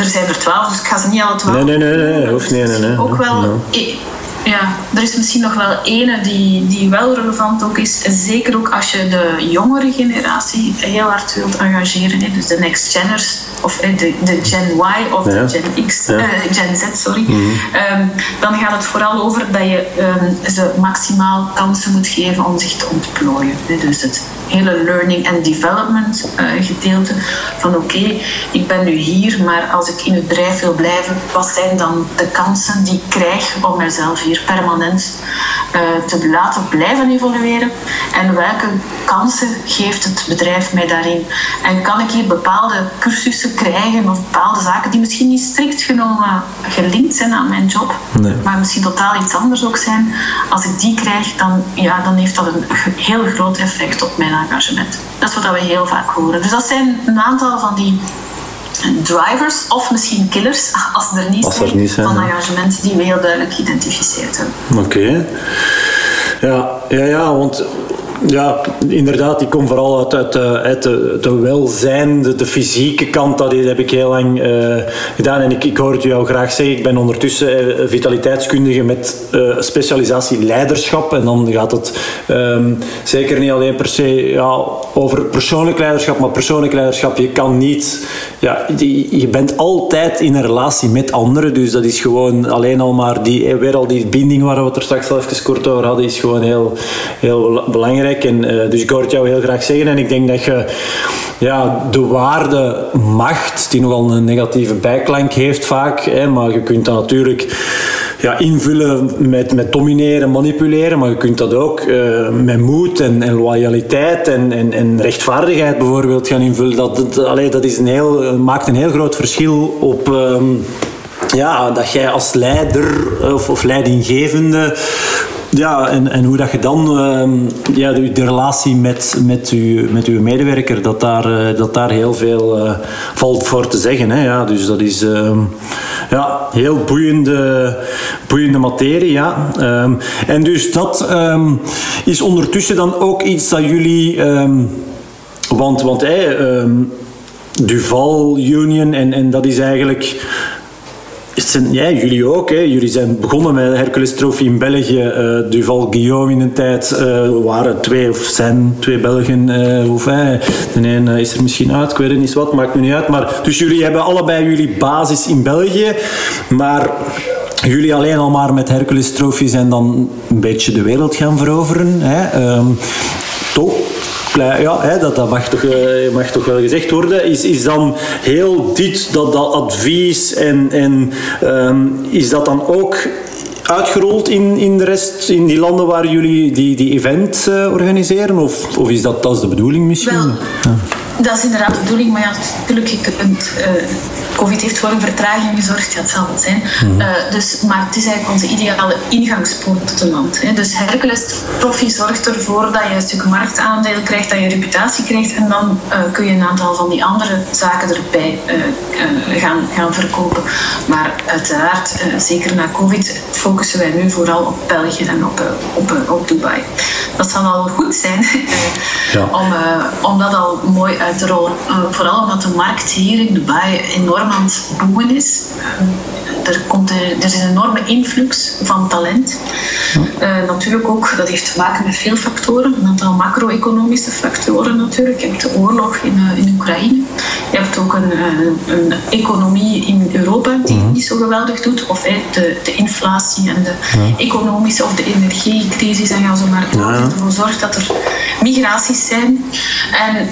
Er zijn er twaalf, dus ik ga ze niet alle twaalf. Nee, nee, nee, nee, hoeft niet. Nee, nee, ook wel. Nee. Ja, er is misschien nog wel ene die, die wel relevant ook is. Zeker ook als je de jongere generatie heel hard wilt engageren. Hè, dus de next geners, of de, de Gen Y of de Gen X, ja. uh, Gen Z, sorry. -hmm. um, dan gaat het vooral over dat je um, ze maximaal kansen moet geven om zich te ontplooien. Hè. Dus het hele learning and development uh, gedeelte. Van oké, okay, ik ben nu hier, maar als ik in het bedrijf wil blijven, wat zijn dan de kansen die ik krijg om mezelf hier permanent uh, te laten blijven evolueren? En welke kansen geeft het bedrijf mij daarin? En kan ik hier bepaalde cursussen krijgen of bepaalde zaken die misschien niet strikt genomen gelinkt zijn aan mijn job, nee. maar misschien totaal iets anders ook zijn? Als ik die krijg, dan, ja, dan heeft dat een heel groot effect op mijn engagement. Dat is wat we heel vaak horen. Dus dat zijn een aantal van die drivers of misschien killers, als ze er niet, als zijn, er niet zijn, van engagement die we heel duidelijk geïdentificeerd hebben. Oké. Okay. Ja, ja, ja, want ja, inderdaad, die komt vooral uit, uit, uit de, de welzijn, de, de, fysieke kant. Dat heb ik heel lang uh, gedaan. En ik, ik hoor het jou graag zeggen, ik ben ondertussen uh, vitaliteitskundige met specialisatie leiderschap. En dan gaat het um, zeker niet alleen per se ja, over persoonlijk leiderschap, maar persoonlijk leiderschap, je kan niet... Ja, die, je bent altijd in een relatie met anderen, dus dat is gewoon alleen al maar die, weer al die binding waar we het er straks al even kort over hadden, is gewoon heel, heel belangrijk. En, uh, dus ik hoor het jou heel graag zeggen. En ik denk dat je ja, de waarde macht, die nogal een negatieve bijklank heeft vaak, hè, maar je kunt dat natuurlijk ja, invullen met, met domineren, manipuleren, maar je kunt dat ook uh, met moed en, en loyaliteit en, en, en, rechtvaardigheid bijvoorbeeld gaan invullen. Dat, dat, dat is een heel, maakt een heel groot verschil op. Um, ja, dat jij als leider of, of leidinggevende ja, en, en hoe dat je dan uh, ja, de, relatie met, met, uw, met uw medewerker, dat daar, uh, dat daar heel veel uh, valt voor te zeggen. Hè, ja. Dus dat is ja, heel boeiende, boeiende materie. Ja. Um, en dus dat is ondertussen dan ook iets dat jullie... Want want Duval Union, en, en dat is eigenlijk ja, jullie ook. Hè. Jullie zijn begonnen met de Hercules Trophy in België. Uh, Duval Guillaume in een tijd uh, waren twee of zijn twee Belgen. Uh, de een is er misschien uit, ik weet niet wat, maakt me niet uit. Maar, dus jullie hebben allebei jullie basis in België. Maar jullie alleen al maar met Hercules Trophy zijn dan een beetje de wereld gaan veroveren. Hè. Um, toch? Ja, hè, dat, dat mag, toch, uh, mag toch wel gezegd worden, is, is dan heel dit, dat, dat advies en, en um, is dat dan ook uitgerold in, in de rest, in die landen waar jullie die, die event uh, organiseren? Of, of is dat, dat is de bedoeling misschien? Wel, ja. Dat is inderdaad de bedoeling, maar ja, natuurlijk, je kunt, uh, COVID heeft voor een vertraging gezorgd, ja, het zal het zijn. Mm. Uh, dus, maar het is eigenlijk onze ideale ingangspoort tot een land. Hè. Dus Hercules Trophy zorgt ervoor dat je een stuk marktaandeel krijgt, dat je reputatie krijgt en dan uh, kun je een aantal van die andere zaken erbij gaan, gaan verkopen. Maar uiteraard, zeker na COVID, focussen wij nu vooral op België en op, op, op Dubai. Dat zal al goed zijn ja. om, om dat al mooi uit te rollen. vooral omdat de markt hier in Dubai enorm aan het boomen is. Er, komt er is een enorme influx van talent. Uh, natuurlijk ook, dat heeft te maken met veel factoren. Een aantal macro-economische factoren natuurlijk. Je hebt de oorlog in, uh, in Oekraïne. Je hebt ook een, uh, een economie in Europa die mm niet zo geweldig doet. Of de, de inflatie en de economische of de energiecrisis en ga zo maar door. Ja. ervoor zorgt dat er migraties zijn. En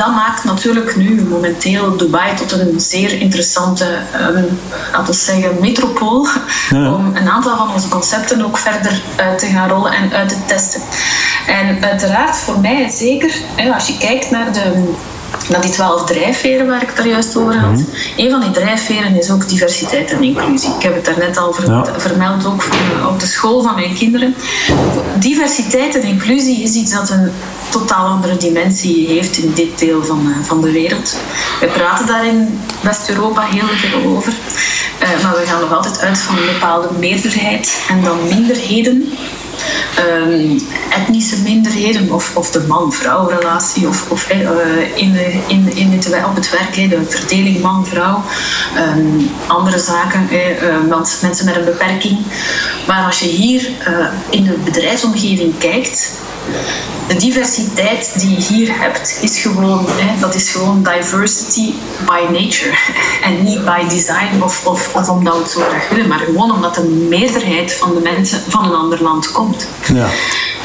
dat maakt natuurlijk nu momenteel Dubai tot een zeer interessante, um, laten we zeggen, metropool. Om een aantal van onze concepten ook verder uit te gaan rollen en uit te testen. En uiteraard voor mij zeker, als je kijkt naar de naar die twaalf drijfveren waar ik daar juist over had. Mm Een van die drijfveren is ook diversiteit en inclusie. Ik heb het daarnet al vermeld, ook op de school van mijn kinderen. Diversiteit en inclusie is iets dat een totaal andere dimensie heeft in dit deel van, uh, van de wereld. We praten daar in West-Europa heel veel over. Uh, maar we gaan nog altijd uit van een bepaalde meerderheid en dan minderheden um, etnische minderheden of, of de man-vrouw relatie of, of uh, in, in, in het, op het werk, de verdeling man-vrouw, um, andere zaken, want mensen met een beperking. Maar als je hier in de bedrijfsomgeving kijkt, de diversiteit die je hier hebt, is gewoon, hè, dat is gewoon diversity by nature. En niet by design of, of, of omdat we het zo graag willen, maar gewoon omdat de meerderheid van de mensen van een ander land komt. Ja.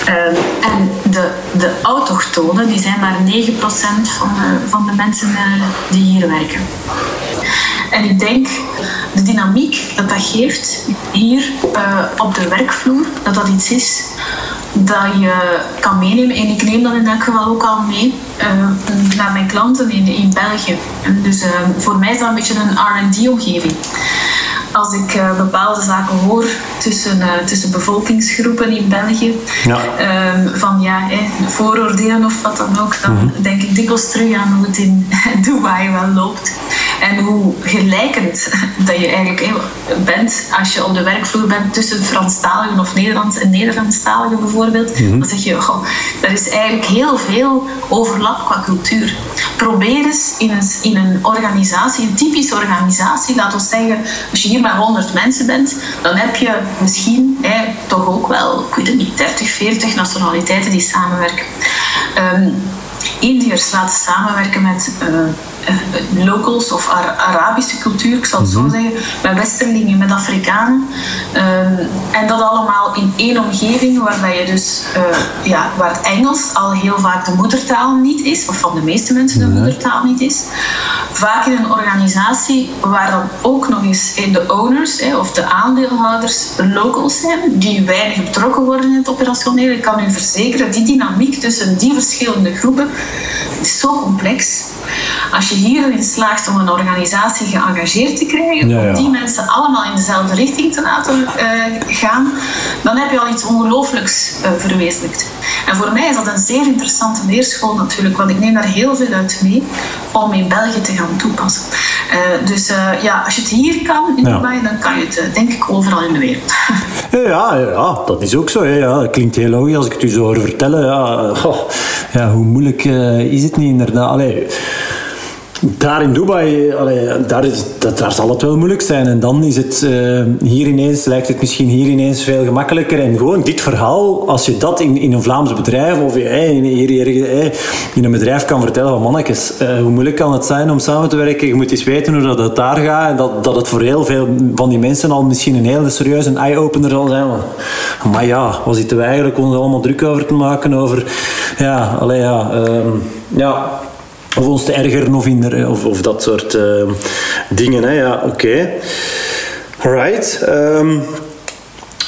Uh, en de, de autochtonen, die zijn maar 9% van de, van de mensen uh, die hier werken. En ik denk, de dynamiek dat dat geeft hier uh, op de werkvloer, dat dat iets is dat je kan meenemen. En ik neem dat in elk geval ook al mee uh, naar mijn klanten in, in België. Dus uh, voor mij is dat een beetje een RD-omgeving. Als ik uh, bepaalde zaken hoor tussen, tussen bevolkingsgroepen in België, ja. Ehm, van ja, vooroordelen of wat dan ook, dan mm -hmm. denk ik dikwijls terug aan hoe het in Dubai wel loopt. En hoe gelijkend dat je eigenlijk bent als je op de werkvloer bent tussen Franstaligen of Nederlands en Nederlandstaligen bijvoorbeeld. Mhm. Dan zeg je, goh, er is eigenlijk heel veel overlap qua cultuur. Probeer eens in een, in een organisatie, een typische organisatie, laten we zeggen, als je hier maar 100 mensen bent, dan heb je misschien toch ook wel, ik weet het niet, 30, 40 nationaliteiten die samenwerken. Um, Indiërs laten samenwerken met uh, locals of Ar Arabische cultuur, ik zal het zo zeggen, met Westerlingen, met Afrikanen. Um, en dat allemaal in één omgeving waarbij je dus, uh, ja, waar het Engels al heel vaak de moedertaal niet is, of van de meeste mensen de moedertaal niet is. Vaak in een organisatie waar dan ook nog eens de owners hè, of de aandeelhouders locals zijn, die weinig betrokken worden in het operationele. Ik kan u verzekeren, die dynamiek tussen die verschillende groepen is zo complex. Als je hierin slaagt om een organisatie geëngageerd te krijgen, ja, ja. om die mensen allemaal in dezelfde richting te laten uh, gaan, dan heb je al iets ongelooflijks uh, verwezenlijkt. En voor mij is dat een zeer interessante leerschool natuurlijk, want ik neem daar heel veel uit mee om in België te gaan toepassen. Uh, dus ja, als je het hier kan in Dubai, dan kan je het denk ik overal in de wereld. ja, ja, dat is ook zo. Hè. Ja, dat klinkt heel logisch als ik het u zo hoor vertellen. Ja, oh, ja hoe moeilijk is het niet inderdaad? Allee, daar in Dubai, daar, is, dat, daar zal het wel moeilijk zijn. En dan is het uh, hier ineens, lijkt het misschien hier ineens veel gemakkelijker. En gewoon dit verhaal, als je dat in, in een Vlaams bedrijf of hey, in, hier, hier, hey, in een bedrijf kan vertellen van mannetjes, hoe moeilijk kan het zijn om samen te werken? Je moet eens weten hoe dat daar gaat. En dat, dat het voor heel veel van die mensen al misschien een hele serieuze eye-opener zal zijn. Maar ja, we zitten we eigenlijk ons allemaal druk over te maken over... Ja, allee, ja... Um, ja of ons te ergeren of, in, of, dat soort uh, dingen. Hè. Ja, oké. Okay. Alright. Um,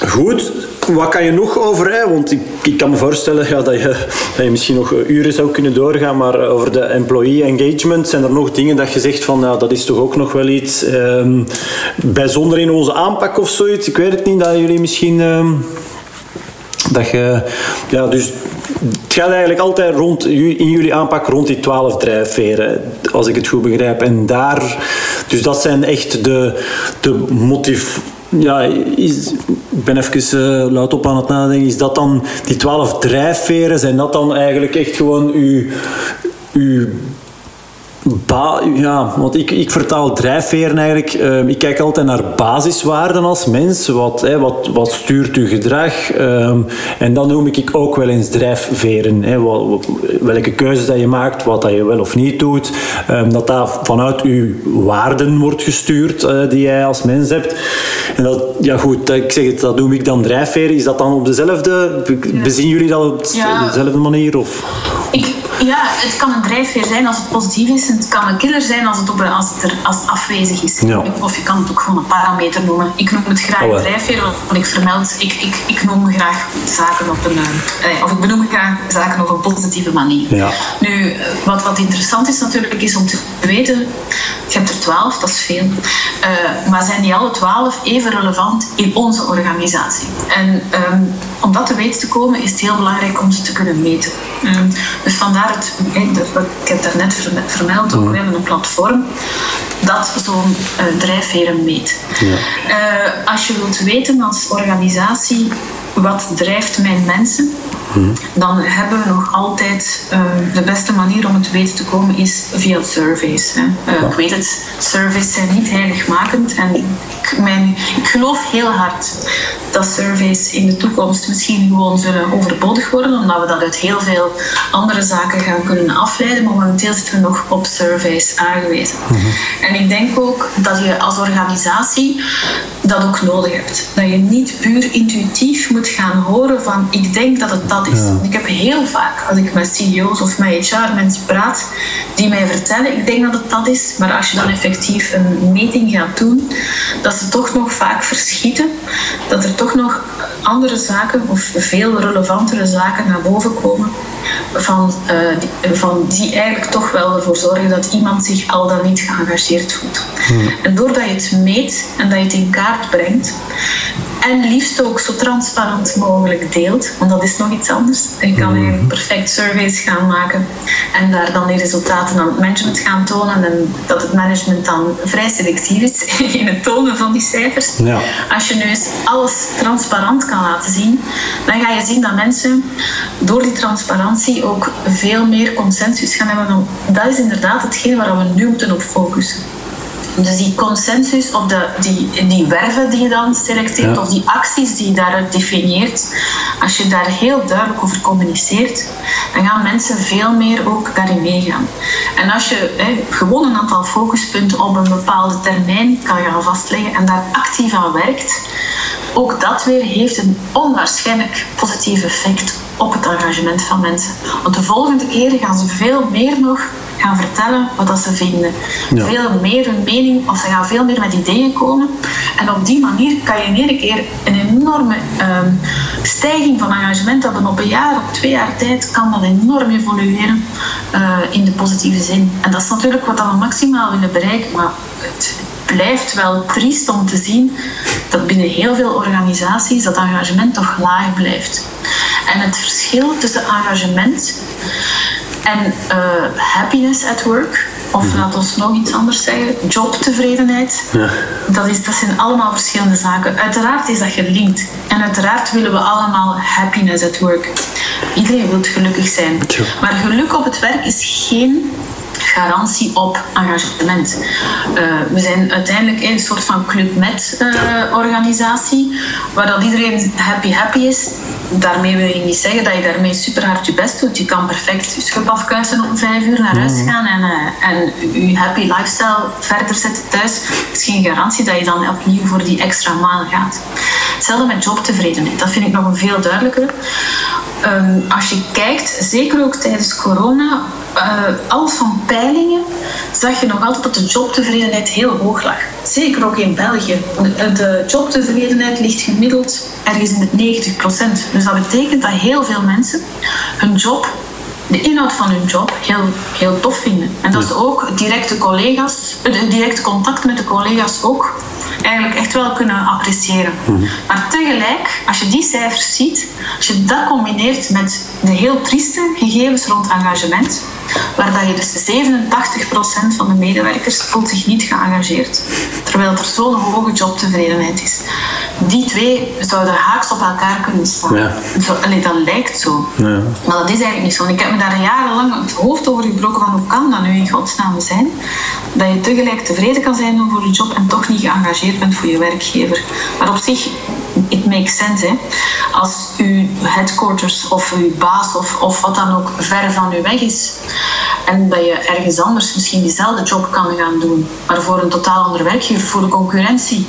Goed, wat kan je nog over, hè? want ik, ik kan me voorstellen ja, dat, je, dat je misschien nog uren zou kunnen doorgaan, maar over de employee engagement zijn er nog dingen dat je zegt van, ja, dat is toch ook nog wel iets um, bijzonder in onze aanpak of zoiets. Ik weet het niet, dat jullie misschien... Dat je, ja, dus het gaat eigenlijk altijd rond, in jullie aanpak rond die twaalf drijfveren, als ik het goed begrijp. En daar, dus dat zijn echt de, de motiv ja, ik ben even uh, luid op aan het nadenken. Is dat dan die twaalf drijfveren? Zijn dat dan eigenlijk echt gewoon uw, uw Ba ja, want ik, ik vertaal drijfveren eigenlijk. Uh, ik kijk altijd naar basiswaarden als mens. Wat, hè, wat, wat stuurt uw gedrag? Um, en dan noem ik ook wel eens drijfveren. Hè, wat, welke keuzes dat je maakt, wat dat je wel of niet doet. Um, dat dat vanuit uw waarden wordt gestuurd uh, die jij als mens hebt. En dat, ja goed, ik zeg het, dat noem ik dan drijfveren. Is dat dan op dezelfde... Ja. Bezien jullie dat op dezelfde manier? Of? Ik, ja, het kan een drijfveer zijn als het positief is. Het kan een killer zijn als het, op, als het, er, als het afwezig is. Ja. Of je kan het ook gewoon een parameter noemen. Ik noem het graag oh, drijfveer, want ik vermeld, ik, ik, ik noem graag zaken op een, eh, of ik benoem graag zaken op een positieve manier. Ja. Nu, wat, wat interessant is natuurlijk, is om te weten, je hebt er twaalf, dat is veel. Uh, maar zijn die alle twaalf even relevant in onze organisatie? En um, om dat te weten te komen, is het heel belangrijk om ze te kunnen meten. Um, dus vandaar het, ik heb daarnet vermeld, ook, we hebben een platform dat zo'n uh, drijfveren meet. Ja. Uh, als je wilt weten als organisatie wat drijft mijn mensen, dan hebben we nog altijd uh, de beste manier om het te weten te komen is via surveys. Hè. Uh, ja. Ik weet het, surveys zijn niet heiligmakend en ik, mijn, ik geloof heel hard dat surveys in de toekomst misschien gewoon zullen overbodig worden, omdat we dat uit heel veel andere zaken gaan kunnen afleiden, maar momenteel zitten we nog op surveys aangewezen. Mm -hmm. En ik denk ook dat je als organisatie dat ook nodig hebt. Dat je niet puur intuïtief moet gaan horen van ik denk dat het dat is. Ja. Ik heb heel vaak, als ik met CEO's of met HR-mensen praat, die mij vertellen, ik denk dat het dat is, maar als je dan effectief een meting gaat doen, dat ze toch nog vaak verschieten, dat er toch nog andere zaken of veel relevantere zaken naar boven komen van, uh, die, van die eigenlijk toch wel ervoor zorgen dat iemand zich al dan niet geëngageerd voelt. Hmm. En doordat je het meet en dat je het in kaart brengt, en liefst ook zo transparant mogelijk deelt, want dat is nog iets anders. Je kan eigenlijk perfect surveys gaan maken en daar dan die resultaten aan het management gaan tonen en dat het management dan vrij selectief is in het tonen van die cijfers. Ja. Als je nu eens alles transparant kan laten zien, dan ga je zien dat mensen door die transparantie ook veel meer consensus gaan hebben. Dat is inderdaad hetgeen waar we nu moeten op focussen. Dus die consensus of de, die, die werven die je dan selecteert of die acties die je daaruit definieert, als je daar heel duidelijk over communiceert, dan gaan mensen veel meer ook daarin meegaan. En als je hè, gewoon een aantal focuspunten op een bepaalde termijn kan gaan vastleggen en daar actief aan werkt, ook dat weer heeft een onwaarschijnlijk positief effect op het engagement van mensen. Want de volgende keer gaan ze veel meer nog gaan vertellen wat dat ze vinden. Veel meer hun mening, of ze gaan veel meer met ideeën komen. En op die manier kan je in één keer een enorme um, stijging van engagement hebben. Op een jaar, op twee jaar tijd kan dat enorm evolueren uh, in de positieve zin. En dat is natuurlijk wat we maximaal willen bereiken. Maar het, blijft wel triest om te zien dat binnen heel veel organisaties dat engagement toch laag blijft. En het verschil tussen engagement en uh, happiness at work, of mm -hmm. laat ons nog iets anders zeggen, jobtevredenheid, ja. dat, is, dat zijn allemaal verschillende zaken. Uiteraard is dat gelinkt. En uiteraard willen we allemaal happiness at work. Iedereen wil gelukkig zijn. Maar geluk op het werk is geen garantie op engagement. Uh, we zijn uiteindelijk een soort van club met uh, organisatie, waar dat iedereen happy happy is. Daarmee wil je niet zeggen dat je daarmee super hard je best doet. Je kan perfect je schub afkuisen om vijf uur naar huis mhm. gaan en, uh, en je happy lifestyle verder zetten thuis. Het is geen garantie dat je dan opnieuw voor die extra maal gaat. Hetzelfde met jobtevredenheid. Dat vind ik nog een veel duidelijker. Um, als je kijkt, zeker ook tijdens corona, uh, al van peilingen zag je nog altijd dat de jobtevredenheid heel hoog lag. Zeker ook in België. De jobtevredenheid ligt gemiddeld ergens in het 90% Dus dat betekent dat heel veel mensen hun job de inhoud van hun job heel, heel tof vinden. En dat ze ook directe collega's, de directe contact met de collega's ook eigenlijk echt wel kunnen appreciëren. Mhm. Maar tegelijk, als je die cijfers ziet, als je dat combineert met de heel trieste gegevens rond engagement, waar dat je dus 87% van de medewerkers voelt zich niet geëngageerd, terwijl er zo'n hoge jobtevredenheid is. Die twee zouden haaks op elkaar kunnen staan. Ja. Zo, dat lijkt zo. Ja. Maar dat is eigenlijk niet zo. En ik heb me daar jarenlang het hoofd over gebroken van hoe kan dat nu in godsnaam zijn? Dat je tegelijk tevreden kan zijn over je job en toch niet geëngageerd bent voor je werkgever. Maar op zich, it makes sense. Hè? Als uw headquarters of uw baas of, of wat dan ook ver van u weg is en dat je ergens anders misschien diezelfde job kan gaan doen, maar voor een totaal ander werkgever, voor de concurrentie,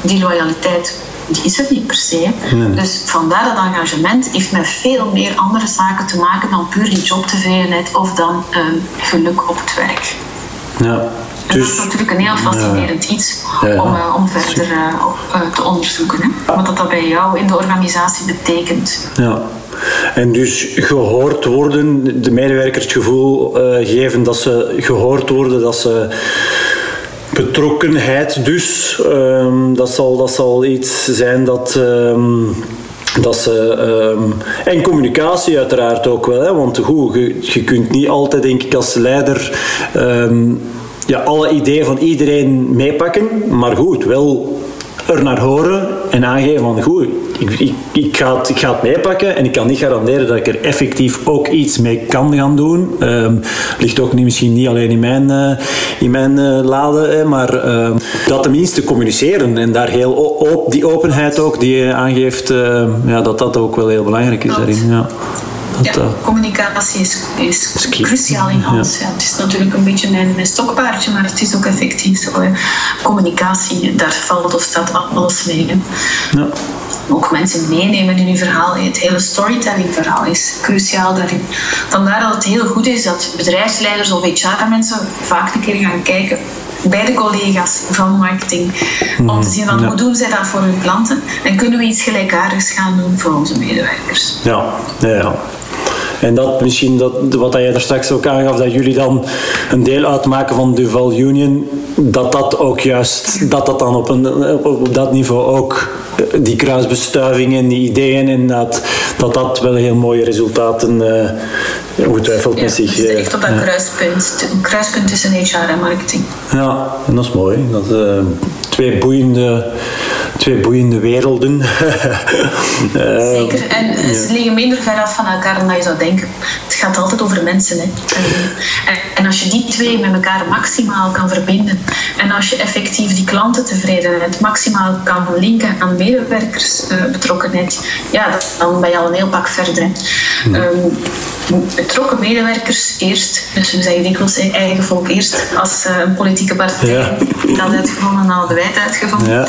die loyaliteit die is het niet per se. Dus vandaar dat engagement heeft met veel meer andere zaken te maken dan puur die jobtevredenheid of dan ehm, geluk op het werk. Ja. En dat is dus- natuurlijk een heel fascinerend iets om, uh, om verder uh, te onderzoeken. Hè? Wat dat, dat bij jou in de organisatie betekent. Ja. En dus gehoord worden, de medewerkers het gevoel geven dat ze gehoord worden, dat ze betrokkenheid dus, um, dat, zal, dat zal iets zijn dat... Um, dat ze, um, en communicatie uiteraard ook wel, hè, want goed, je, je kunt niet altijd, denk ik, als leider um, ja, alle ideeën van iedereen meepakken, maar goed, wel er naar horen en aangeven van goed, ik, ik, ik, ga het, ik ga het meepakken en ik kan niet garanderen dat ik er effectief ook iets mee kan gaan doen. Um, ligt ook niet, misschien niet alleen in mijn, uh, in mijn uh, lade, maar uh, dat tenminste communiceren en daar heel op, die openheid ook die je aangeeft, ehm, ja, dat dat ook wel heel belangrijk is daarin. Ja. Ja, communicatie is, is, cruciaal in alles. Ja. het is natuurlijk een beetje mijn, mijn stokpaardje, maar het is ook effectief zo. Communicatie, daar valt of staat alles mee. Ja. Ook mensen meenemen in uw verhaal. Het hele storytelling verhaal is cruciaal daarin. Vandaar dat het heel goed is dat bedrijfsleiders of HR-mensen vaak een keer gaan kijken bij de collega's van marketing. Om te zien van hoe doen zij dat voor hun klanten en kunnen we iets gelijkaardigs gaan doen voor onze medewerkers. Ja, ja, ja. En dat misschien, dat, wat jij daar straks ook aangaf, dat jullie dan een deel uitmaken van Duval Union, dat dat ook juist, dat dat dan op, een, op dat niveau ook, eh, die kruisbestuivingen, die ideeën en dat dat, dat wel heel mooie resultaten uh, ongetwijfeld ja, met zich... Uh, echt op dat kruispunt, een kruispunt tussen HR en marketing. Ja, en dat is mooi. Dat, uh, twee boeiende twee boeiende werelden. Zeker, en ze liggen minder ver af van elkaar dan je zou denken. Het gaat altijd over mensen. Hè. En, en, als je die twee met elkaar maximaal kan verbinden en als je effectief die klantentevredenheid maximaal kan linken aan medewerkersbetrokkenheid, ja, dan ben je al een heel pak verder. Hè. Um, betrokken medewerkers eerst. Dus we zeggen dikwijls eigen volk eerst. Als uh, een politieke partij ja. dat uitgevonden, dan hadden wij het uitgevonden. Ja.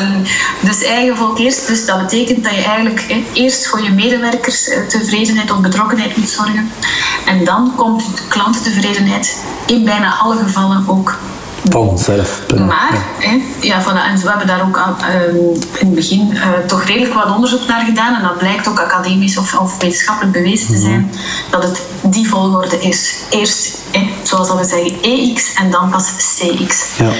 Um, dus eigen volk eerst. Dus dat betekent dat je eigenlijk hè, eerst voor je medewerkers uh, tevredenheid of betrokkenheid moet zorgen. En dan komt de klantentevredenheid in bijna alle gevallen ook Vanzelf. Maar, ja. Hè, ja, van, en we hebben daar ook al, um, in het begin uh, toch redelijk wat onderzoek naar gedaan. En dat blijkt ook academisch of, of wetenschappelijk bewezen te zijn. Mm Dat het die volgorde is. Eerst, hè, zoals we zeggen, EX en dan pas CX. Ja.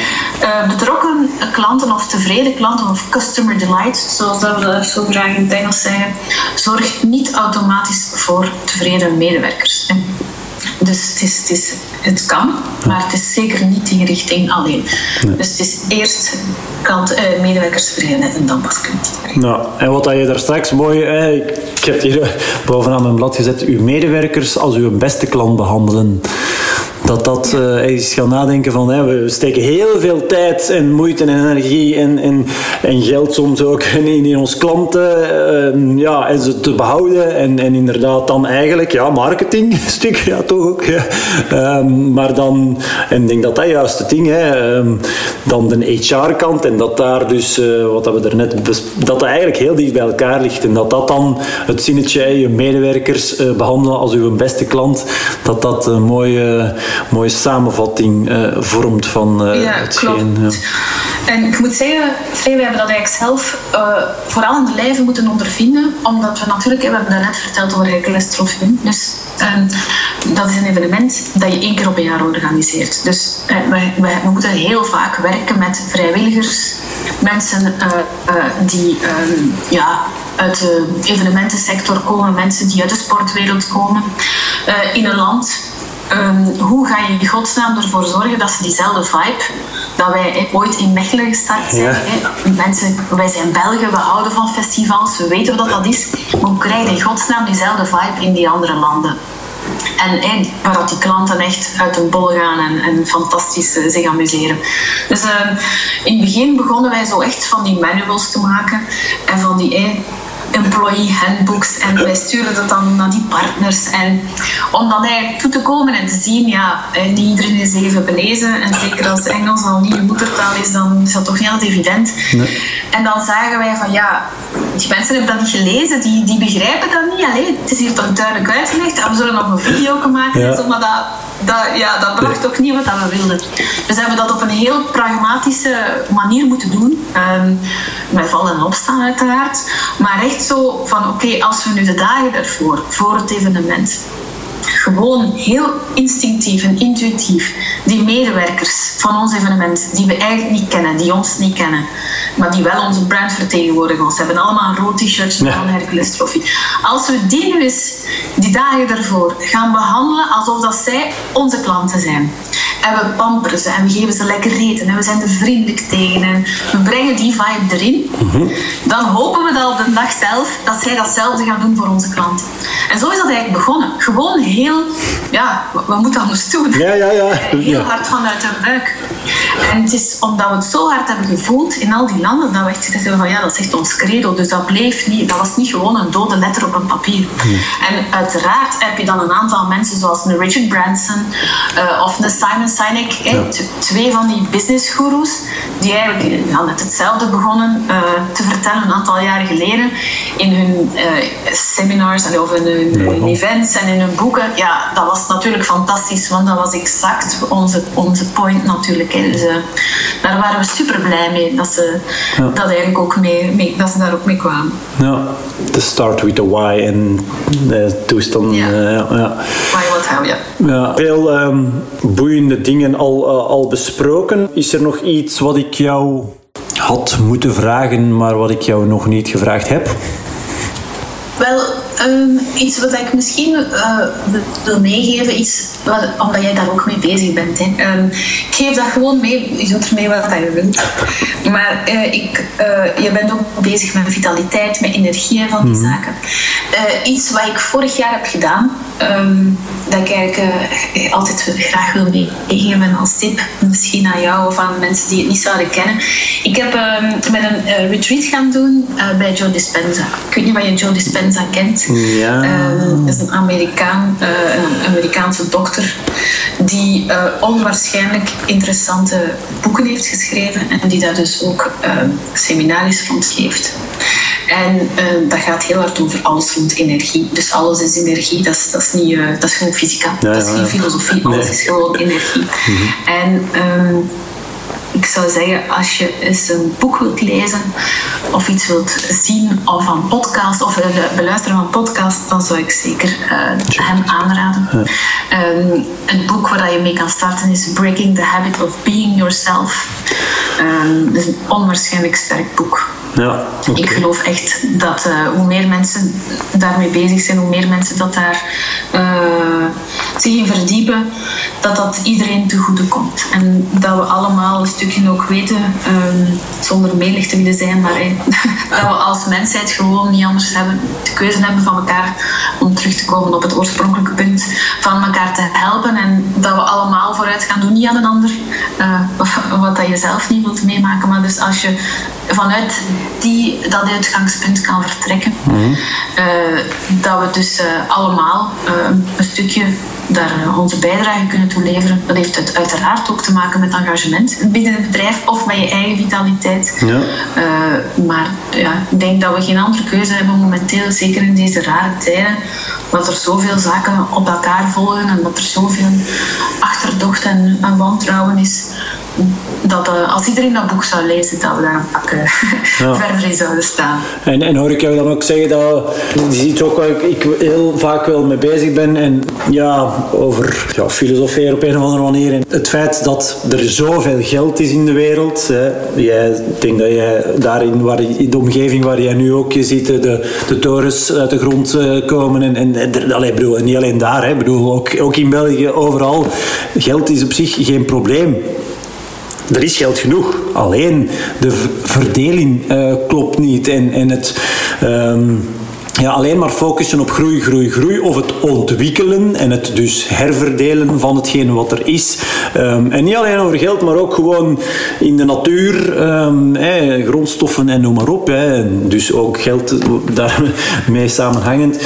Uh, betrokken klanten of tevreden klanten of customer delight, zoals we dat zo graag in het Engels zeggen, zorgt niet automatisch voor tevreden medewerkers. Hè. Dus het, is, het, is, het kan, maar het is zeker niet die richting alleen. Dus het is eerst kant, uh, medewerkerstevredenheid en dan pas kunt. Nou, en wat je daar straks mooi, eh, ik heb hier bovenaan mijn blad gezet, uw medewerkers als uw beste klant behandelen dat dat uh, is gaan nadenken van hè, we steken heel veel tijd en moeite en energie en, en, en geld soms ook in, in ons klanten uh, ja, en ze te behouden en, en inderdaad dan eigenlijk ja, marketing stuk ja toch ook ja. Um, maar dan en ik denk dat dat juist het ding hè, um, dan de HR kant en dat daar dus uh, wat we er net dat dat eigenlijk heel dicht bij elkaar ligt en dat dat dan het zinnetje je medewerkers behandelen als uw beste klant dat dat een mooie mooie samenvatting uh, vormt van uh, ja, hetgeen. Ja. En ik moet zeggen, we hebben dat eigenlijk zelf uh, vooral in de lijven moeten ondervinden, omdat we natuurlijk, we hebben net verteld over Trofee. Dus um, dat is een evenement dat je één keer op een jaar organiseert. Dus uh, we, we, we, moeten heel vaak werken met vrijwilligers, mensen die um, ja, uit de evenementensector komen, mensen die uit de sportwereld komen, in een land Um, hoe ga je in godsnaam ervoor zorgen dat ze diezelfde vibe, dat wij ooit in Mechelen gestart zijn. Ja. Mensen, wij zijn Belgen, we houden van festivals, we weten wat dat is. Maar hoe krijg je in godsnaam diezelfde vibe in die andere landen? En hey, waar dat die klanten echt uit hun bol gaan en, en fantastisch uh, zich amuseren. Dus uh, in het begin begonnen wij zo echt van die manuals te maken en van die hey, employee handbooks en wij sturen dat dan naar die partners. En om dan eigenlijk toe te komen en te zien, ja, niet iedereen is even belezen. En zeker als Engels al niet je moedertaal is, dan is dat toch niet altijd evident. Nee. En dan zagen wij van, ja, die mensen hebben dat niet gelezen, die, die begrijpen dat niet. Alleen, het is hier toch duidelijk uitgelegd. En we zullen nog een video maken, ja. zo, maar dat, dat, ja, dat bracht ook niet wat we wilden. Dus hebben we dat op een heel pragmatische manier moeten doen. Um, met vallen en opstaan uiteraard. Maar echt zo van, oké, als we nu de dagen ervoor, voor het evenement, gewoon heel instinctief en intuïtief die medewerkers van ons evenement, die we eigenlijk niet kennen, die ons niet kennen, maar die wel onze brand vertegenwoordigen. Ons hebben allemaal een rood t-shirt van ja. Hercules Trophy. Als we die nu eens, die dagen ervoor, gaan behandelen alsof dat zij onze klanten zijn. En we pamperen ze en we geven ze lekker eten en we zijn er vriendelijk tegen en we brengen die vibe erin. Mm-hmm. Dan hopen we dat op de dag zelf, dat zij datzelfde gaan doen voor onze klanten. En zo is dat eigenlijk begonnen. Gewoon heel, ja, wat moet dat anders doen? Ja, ja, ja. Heel hard vanuit de buik. En het is omdat we het zo hard hebben gevoeld in al die landen, dat we echt gezegd hebben van ja, dat is echt ons credo. Dus dat bleef niet, dat was niet gewoon een dode letter op een papier. En uiteraard heb je dan een aantal mensen zoals een Richard Branson uh, of een Simon Sinek, ja. twee van die business gurus, die eigenlijk ja, net hetzelfde begonnen uh, te vertellen een aantal jaren geleden in hun uh, seminars of in hun, ja. hun events en in hun boeken. Ja, dat was natuurlijk fantastisch, want dat was exact onze, onze point natuurlijk. Hè. Dus uh, daar waren we super blij mee dat ze, ja. dat eigenlijk ook mee, mee, dat ze daar ook mee kwamen. Ja, the start with the why en de toestand. Ja. ja, ja. Why, what, how, ja. ja. Veel um, boeiende dingen al, uh, al besproken. Is er nog iets wat ik jou had moeten vragen, maar wat ik jou nog niet gevraagd heb? Wel, um, iets wat ik misschien uh, wil meegeven, iets wat, omdat jij daar ook mee bezig bent. Hè. Um, ik geef dat gewoon mee, je doet ermee wat je wilt. Maar uh, ik, uh, je bent ook bezig met vitaliteit, met energie en van die mm. zaken. iets wat ik vorig jaar heb gedaan, um, dat ik eigenlijk altijd graag wil meegeven als tip, misschien aan jou of aan mensen die het niet zouden kennen. Ik heb met een retreat gaan doen bij Joe Dispenza. Ik weet niet wat je Joe Dispenza kent. Ja. Dat is een Amerikaan, uh, een Amerikaanse dokter die uh, onwaarschijnlijk interessante boeken heeft geschreven en die daar dus ook seminaries rond geeft. En dat gaat heel hard over alles rond energie. Dus alles is energie, dat is, dat is, niet, dat is gewoon fysica, ja, dat is geen filosofie, alles nee. is gewoon energie. Mm -hmm. En um, ik zou zeggen, als je eens een boek wilt lezen of iets wilt zien of een podcast of beluisteren van een podcast, dan zou ik zeker uh, hem aanraden. Ja. Um, een boek waar je mee kan starten is Breaking the Habit of Being Yourself. Um, dat is een onwaarschijnlijk sterk boek. Ja, Ik geloof echt dat uh, hoe meer mensen daarmee bezig zijn, hoe meer mensen dat daar uh, zich in verdiepen, dat dat iedereen te goede komt. En dat we allemaal een stukje ook weten, um, zonder meelig te willen zijn, maar dat we als mensheid gewoon niet anders hebben, de keuze hebben van elkaar om terug te komen op het oorspronkelijke punt, van elkaar te helpen en dat we allemaal vooruit gaan doen, niet aan een ander, uh, wat dat je zelf niet wilt meemaken. Maar dus als je vanuit die, dat uitgangspunt kan vertrekken, mm -hmm. dat we dus uh, allemaal een stukje daar onze bijdrage kunnen toe leveren. Dat heeft het uiteraard ook te maken met engagement binnen het bedrijf of met je eigen vitaliteit. Ja. Maar ja, ik denk dat we geen andere keuze hebben momenteel, zeker in deze rare tijden, dat er zoveel zaken op elkaar volgen en dat er zoveel achterdocht en, en wantrouwen is dat uh, als iedereen dat boek zou lezen, dat we daar een pak ja. verder in zouden staan. En, en hoor ik jou dan ook zeggen dat je ziet ook waar ik, ik heel vaak wel mee bezig ben en ja, over ja, filosoferen op een of andere manier. En het feit dat er zoveel geld is in de wereld. Hè. Jij, ik denk dat jij daarin, waar, in de omgeving waar jij nu ook je ziet, de, de torens uit de grond uh, komen. En, en, en allee, bedoel, niet alleen daar, hè, bedoel, ook, ook in België, overal. Geld is op zich geen probleem er is geld genoeg. Alleen de verdeling uh, klopt niet. En, en het. Um, ja, alleen maar focussen op groei, groei, groei, of het ontwikkelen en het dus herverdelen van hetgene wat er is. Um, en niet alleen over geld, maar ook gewoon in de natuur, hey, grondstoffen en noem maar op. Hey. Dus ook geld daarmee samenhangend.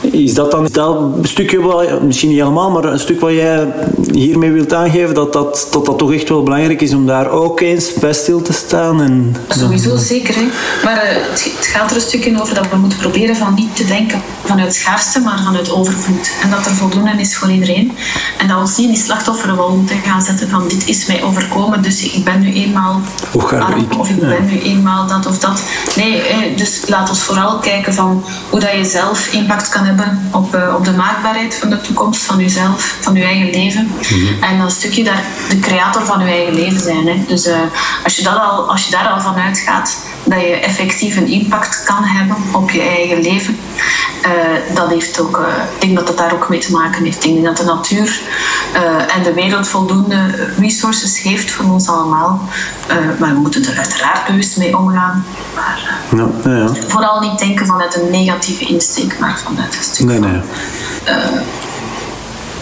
Is dat dan dat stukje, wat, misschien niet helemaal, maar een stuk wat jij hiermee wilt aangeven, dat dat, dat, dat toch echt wel belangrijk is om daar ook eens bij stil te staan? En, Sowieso, zeker. Hè. Maar uh, het, het, gaat er een stukje over dat we moeten proberen van niet te denken vanuit schaarste, maar vanuit overvloed. En dat er voldoende is voor iedereen. En dat we ons niet in die slachtofferrol moeten gaan zetten van dit is mij overkomen, dus ik ben nu eenmaal arm, of ik ben nu eenmaal dat of dat. Nee, dus laat ons vooral kijken van hoe dat je zelf impact kan hebben op, uh, op de maakbaarheid van de toekomst van jezelf, van je eigen leven. Mm-hmm. En een stukje daar de creator van je eigen leven zijn. Hè. Dus uh, als, je dat al, als je daar al van uitgaat dat je effectief een impact kan hebben op je eigen leven, uh, dat heeft ook, ik denk dat dat daar ook mee te maken heeft. Ik denk dat de natuur en de wereld voldoende resources heeft voor ons allemaal. maar we moeten er uiteraard bewust mee omgaan. Maar ja, ja. vooral niet denken vanuit een negatieve insteek, maar vanuit een stuk nee, nee.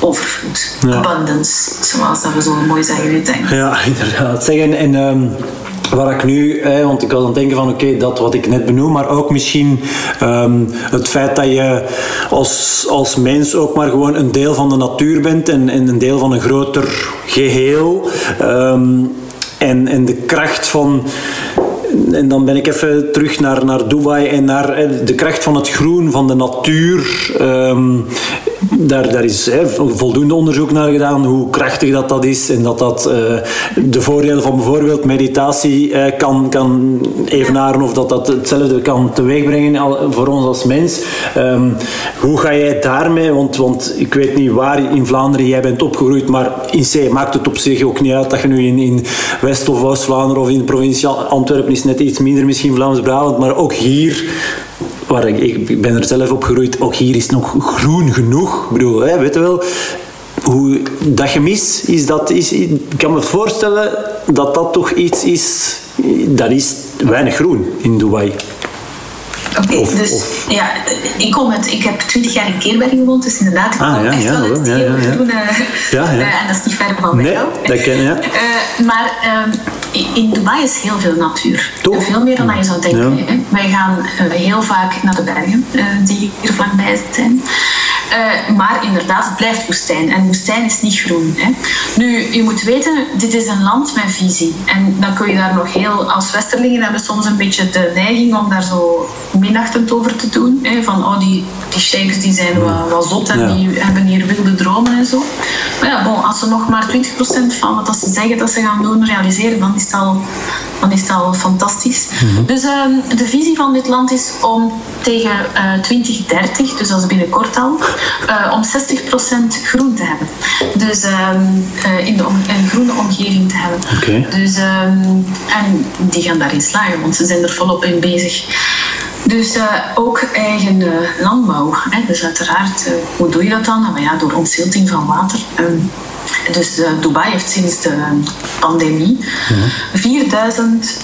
Overvloed, ja. abundance, zoals dat we zo mooi zeggen nu denk Ja, inderdaad. Zeg, en, en um, waar ik nu, want ik was aan het denken van oké, dat wat ik net benoem, maar ook misschien um, het feit dat je als, als mens ook maar gewoon een deel van de natuur bent en, en een deel van een groter geheel. Um, en, en de kracht van en dan ben ik even terug naar, naar Dubai en naar de kracht van het groen, van de natuur. Um, daar, daar is voldoende onderzoek naar gedaan hoe krachtig dat, dat is en dat dat uh, de voordelen van bijvoorbeeld meditatie uh, kan, kan evenaren of dat dat hetzelfde kan teweegbrengen voor ons als mens. Um, hoe ga jij daarmee, want, want ik weet niet waar in Vlaanderen jij bent opgegroeid, maar in C maakt het op zich ook niet uit dat je nu in, in West- of Oost-Vlaanderen of in de provincie Antwerpen is net iets minder misschien Vlaams-Brabant, maar ook hier waar ik, ik ben er zelf opgegroeid, ook hier is nog groen genoeg. Ik bedoel, hè, weet je wel, hoe dat gemis is, dat is, ik kan me voorstellen dat dat toch iets is, dat is weinig groen in Dubai. Oké, okay, dus of. ja, ik, kom uit, ik heb twintig jaar in Keerberg gewoond, dus inderdaad, ik kom ah, ja, echt ja, wel uit ja, ja, ja. groene... Ja, ja. Uh, en dat is niet ver van nee, jou. dat ken je. Uh, maar uh, in Dubai is heel veel natuur. Toch? Veel meer dan je zou denken. Ja. Wij gaan heel vaak naar de bergen, die hier vlakbij zijn. Uh, maar inderdaad, het blijft woestijn. En woestijn is niet groen. Hè. Nu, je moet weten, dit is een land met visie. En dan kun je daar nog heel... Als Westerlingen hebben soms een beetje de neiging om daar zo minachtend over te doen. Hè. Van, oh, die, die sheiks die zijn wat, wat zot en ja. die hebben hier wilde dromen en zo. Maar ja, bon, als ze nog maar 20% van wat ze zeggen dat ze gaan doen realiseren, dan is het al, dan is dat al fantastisch. Dus ehm, de visie van dit land is om tegen 2030, dus dat is binnenkort al, om 60% groen te hebben. Dus ehm, in de een groene omgeving te hebben. Okay. Dus, ehm, en die gaan daarin slagen, want ze zijn er volop in bezig. Dus uh, ook eigen uh, landbouw. Hè. Dus uiteraard, uh, hoe doe je dat dan? Nou, ja, door ontzilting van water. Um, dus Dubai heeft sinds de pandemie mm 4000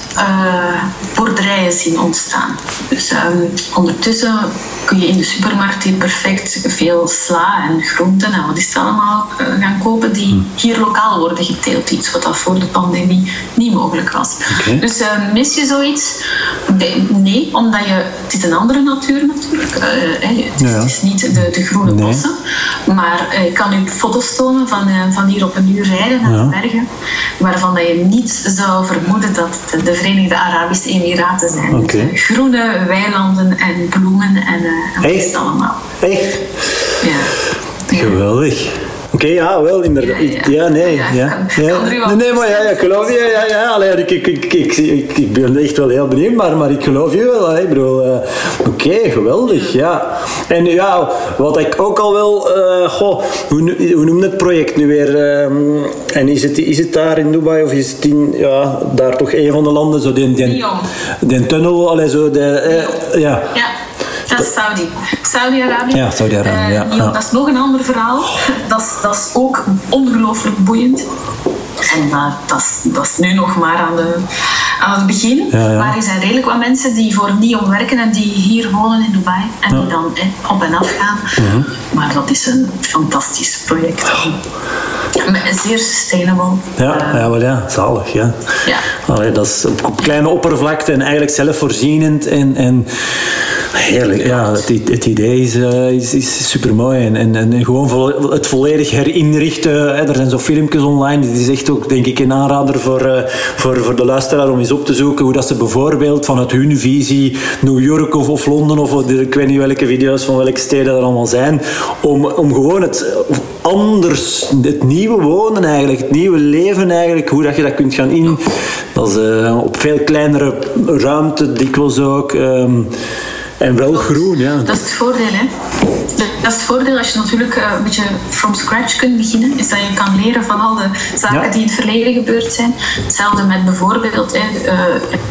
boerderijen zien ontstaan. Dus um, ondertussen kun je in de supermarkt hier perfect veel sla en groenten en wat is het allemaal gaan kopen die hier lokaal worden geteeld. Iets wat dat voor de pandemie niet mogelijk was. Okay. Dus mis je zoiets? Nee, omdat je het is een andere natuur natuurlijk. Uh, het, is, ja. het, is, niet de, de groene nee. bossen. Maar uh, ik kan u foto's tonen van, uh, van hier op een uur rijden naar de bergen. Waarvan dat je niet zou vermoeden dat het de Verenigde Arabische Emiraten zijn. Okay. Dus, groene weilanden en bloemen en, en wat is het allemaal. Echt? Ja. Geweldig. Oké, okay, ja, wel, inderdaad. Ja, ja. ja nee. Ja, ja. Ja. Nee, nee, maar ja, ja, ik geloof je. Ja, ja, allee, ik, ik, ik, ik, ben echt wel heel benieuwd, maar, maar ik geloof je wel. Ik bedoel, uh, oké, okay, geweldig, ja. En ja, wat ik ook al wel, uh, goh, hoe, hoe noemt het project nu weer? Um, en is het, is het daar in Dubai of is het in, ja, daar toch een van de landen, zo die, die, die tunnel, allee, zo, de, uh, ja. ja. Dat is Saudi. Saudi-Arabië. Ja, Saudi-Arabië. Ja, uh, ja. Dat is nog een ander verhaal. Dat is, dat is ook ongelooflijk boeiend. En uh, dat, is, dat is nu nog maar aan, de, aan het begin. Ja, ja. Maar er zijn redelijk wat mensen die voor NIOM werken en die hier wonen in Dubai. En die dan eh, op en af gaan. Mhm. Maar dat is een fantastisch project. Zeer sustainable. Ja, uh, ja, wel ja, zalig. Ja. Ja. Allee, dat is op, op kleine oppervlakte en eigenlijk zelfvoorzienend. En, en heerlijk. Ja, het, het idee is, uh, is, is super mooi. En, en, en gewoon vo het volledig herinrichten. Hè. Er zijn zo filmpjes online. Dit is echt ook, denk ik, een aanrader voor, uh, voor, voor de luisteraar om eens op te zoeken hoe dat ze bijvoorbeeld vanuit hun visie New York of, of Londen of ik weet niet welke video's van welke steden er allemaal zijn. Om, om gewoon het anders, het nieuwe wonen eigenlijk, het nieuwe leven eigenlijk, hoe dat je dat kunt gaan in. Dat is uh, op veel kleinere ruimte, dikwijls ook. Um, en wel groen, ja. Dat is het voordeel, hè. Dat is het voordeel als je natuurlijk een beetje from scratch kunt beginnen, is dat je kan leren van al de zaken Ja. die in het verleden gebeurd zijn. Hetzelfde met bijvoorbeeld hè,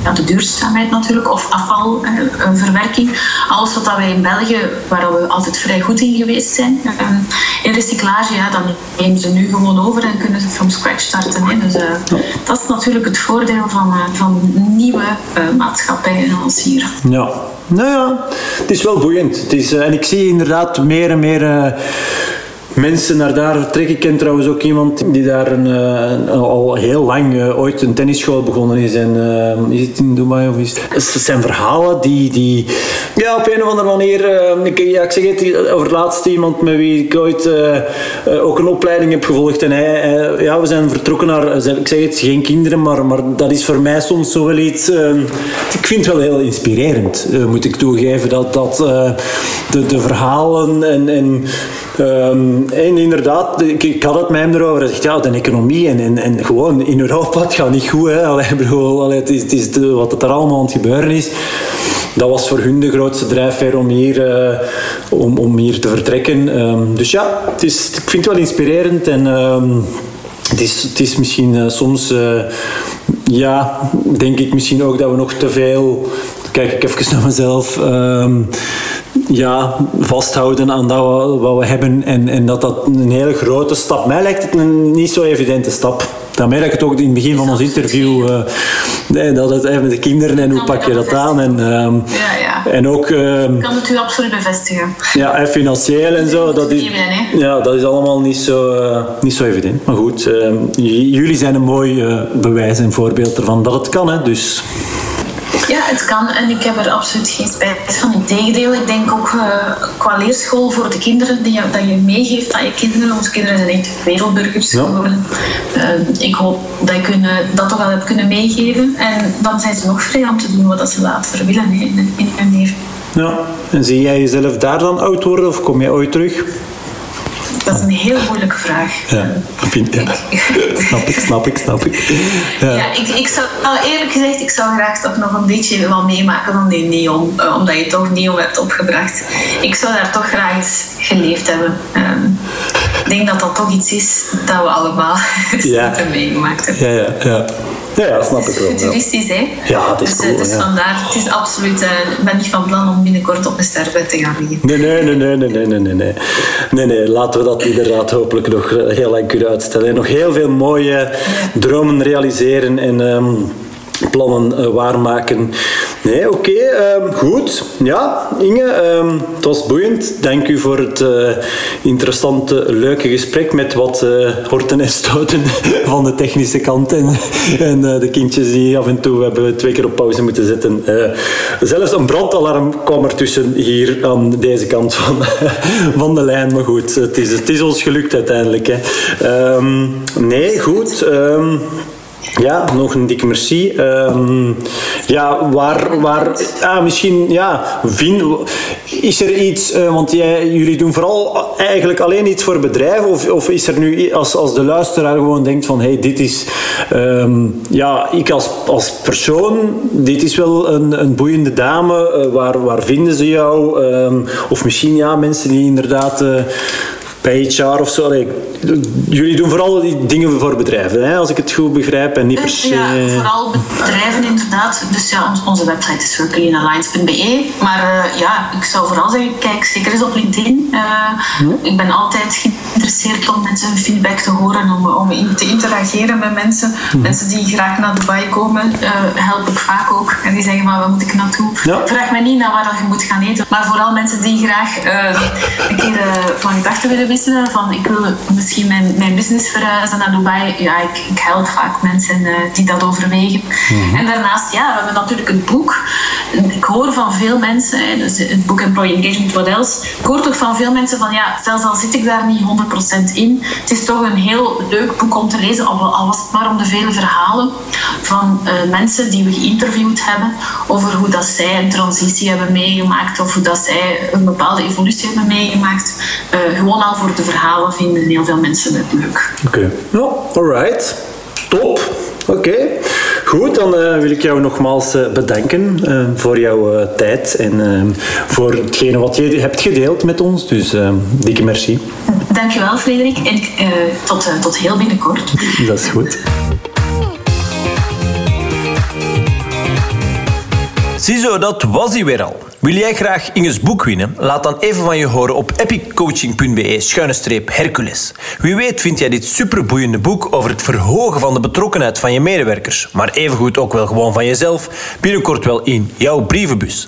uh, de duurzaamheid natuurlijk, of afvalverwerking. Alles wat dat wij in België, waar we altijd vrij goed in geweest zijn, in recyclage, ja, dan nemen ze nu gewoon over en kunnen ze from scratch starten. Hè. Dus uh, dat is natuurlijk het voordeel van, van nieuwe maatschappijen als hier. Ja. Nou ja, het is wel boeiend. Het is, uh, en ik zie inderdaad meer en meer uh, mensen naar daar trekken. Ik ken trouwens ook iemand die daar een, uh, al heel lang ooit een tennisschool begonnen is. En is het in Dubai of is het? Zijn verhalen die, die ja, op een of andere manier... ik, zeg het over het laatste iemand met wie ik ooit ook een opleiding heb gevolgd. En hij, ja, we zijn vertrokken naar... Ik zeg het, geen kinderen, maar, maar dat is voor mij soms zo wel iets... ik vind het wel heel inspirerend, moet ik toegeven. Dat, dat de, de verhalen en... en Um, en inderdaad, ik, had het mij erover. Hij ja, de economie en, en, en gewoon in Europa, gaat niet goed. Hè. Het is, het is wat er allemaal aan het gebeuren is. Dat was voor hun de grootste drijfveer om hier, uh, om, om hier te vertrekken. Um, dus ja, het is, ik vind het wel inspirerend. En um, het, is, misschien uh, soms... Uh, ja, denk ik misschien ook dat we nog te veel... Kijk ik even naar mezelf ja, vasthouden aan dat we, wat we hebben. En, en dat dat een hele grote stap... Mij lijkt het een niet zo evidente stap. Dat merk ik het ook in het begin van ons interview. Uh, nee, dat het even met de kinderen en hoe pak je dat aan. En, um, ja, ja. en ook... Um, ik kan het u absoluut bevestigen. Ja, en financieel en zo. Dat is, ja, dat is allemaal niet zo, uh, niet zo evident. Maar goed, jullie zijn een mooi uh, bewijs en voorbeeld ervan dat het kan. Hè, dus... Ja, het kan en ik heb er absoluut geen spijt van. Integendeel, ik denk ook uh, qua leerschool voor de kinderen die je, dat je meegeeft aan je kinderen. Onze kinderen zijn echt wereldburgers ja. geworden. Uh, ik hoop dat ik hun, dat toch wel heb kunnen meegeven. En dan zijn ze nog vrij om te doen wat ze later willen in, in hun leven. Ja, en zie jij jezelf daar dan oud worden of kom je ooit terug? Dat is een heel moeilijke vraag. Ja, vind ik. snap ik, snap ik, snap ik. Ja, ja ik, ik zou, nou, eerlijk gezegd, ik zou graag toch nog een beetje wel meemaken van die neon, uh, omdat je toch neon hebt opgebracht. Ik zou daar toch graag eens geleefd hebben. Um, ik denk dat dat toch iets is dat we allemaal ja. meegemaakt hebben. Ja, ja, ja. Ja, ja, snap ik wel. Futuristisch, hè? Ja, het is dus, cool. Dus ja. vandaar, het is absoluut... Uh, ik ben niet van plan om binnenkort op een sterfbed te gaan liggen. Nee, nee, nee, nee, nee, nee, nee, nee. Nee, nee, laten we dat inderdaad hopelijk nog heel lang kunnen uitstellen. En nog heel veel mooie dromen realiseren en... Um, plannen waarmaken. Nee, oké, um, goed. Ja, Inge, um, het was boeiend. Dank u voor het uh, interessante, leuke gesprek met wat uh, horten en stoten van de technische kant en, en de kindjes die af en toe hebben twee keer op pauze moeten zetten. zelfs een brandalarm kwam er tussen hier aan deze kant van, van de lijn. Maar goed, het is, het is ons gelukt uiteindelijk. Hè. Um, nee, goed. Ja, nog een dikke merci. Um, ja, waar, waar, ah, misschien, ja, vind, is er iets, uh, want jij, jullie doen vooral eigenlijk alleen iets voor bedrijven, of, of is er nu, als, als de luisteraar gewoon denkt van, hey, dit is, um, ja, ik als, als persoon, dit is wel een, een boeiende dame, uh, waar, waar vinden ze jou? Um, of misschien, ja, mensen die inderdaad... Uh, bij HR of zo. Allee, jullie doen vooral die dingen voor bedrijven, hè, als ik het goed begrijp. En niet per se... Ja, vooral bedrijven inderdaad. Dus ja, onze website is workinginaligns.be. Maar uh, ja, ik zou vooral zeggen, kijk zeker eens op LinkedIn. Uh, hm? Ik ben altijd geïnteresseerd om mensen hun feedback te horen, om, om te interageren met mensen. Hm. Mensen die graag naar Dubai komen, uh, help ik vaak ook. En die zeggen, maar waar moet ik naartoe? Ja. Vraag mij niet naar waar je moet gaan eten. Maar vooral mensen die graag een keer van gedachten willen Van, ik wil misschien mijn, mijn business verhuizen naar Dubai. Ja, ik, ik help vaak mensen uh, die dat overwegen. Mm-hmm. En daarnaast, ja, we hebben natuurlijk het boek. Ik hoor van veel mensen, hè, dus het boek Employee Engagement What Else. Ik hoor toch van veel mensen van, ja, zelfs al zit ik daar niet 100% in, het is toch een heel leuk boek om te lezen, al, al was het maar om de vele verhalen van uh, mensen die we geïnterviewd hebben over hoe dat zij een transitie hebben meegemaakt of hoe dat zij een bepaalde evolutie hebben meegemaakt. Uh, gewoon al voor de verhalen vinden heel veel mensen het leuk. Oké, okay. no, alright. Top. Oké, okay. goed. Dan uh, wil ik jou nogmaals uh, bedanken uh, voor jouw tijd en voor hetgene wat je hebt gedeeld met ons. Dus dikke merci. Dankjewel, Frederik. En tot, tot heel binnenkort. Dat is goed. Ziezo, dat was hij weer al. Wil jij graag Inges boek winnen? Laat dan even van je horen op epiccoaching.be schuine Hercules. Wie weet vind jij dit superboeiende boek over het verhogen van de betrokkenheid van je medewerkers, maar evengoed ook wel gewoon van jezelf, binnenkort wel in jouw brievenbus.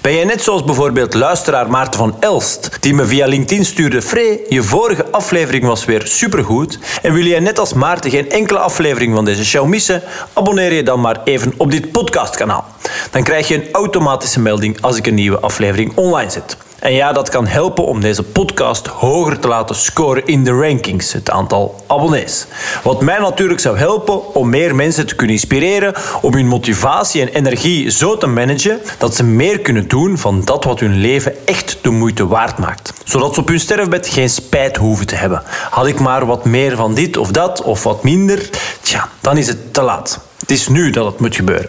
Ben jij net zoals bijvoorbeeld luisteraar Maarten van Elst, die me via LinkedIn stuurde: Free, je vorige aflevering was weer supergoed. En wil jij net als Maarten geen enkele aflevering van deze show missen? Abonneer je dan maar even op dit podcastkanaal. Dan krijg je een automatische melding als een nieuwe aflevering online zet. En ja, dat kan helpen om deze podcast hoger te laten scoren in de rankings, het aantal abonnees. Wat mij natuurlijk zou helpen om meer mensen te kunnen inspireren om hun motivatie en energie zo te managen dat ze meer kunnen doen van dat wat hun leven echt de moeite waard maakt. Zodat ze op hun sterfbed geen spijt hoeven te hebben. Had ik maar wat meer van dit of dat of wat minder, tja, dan is het te laat. Het is nu dat het moet gebeuren.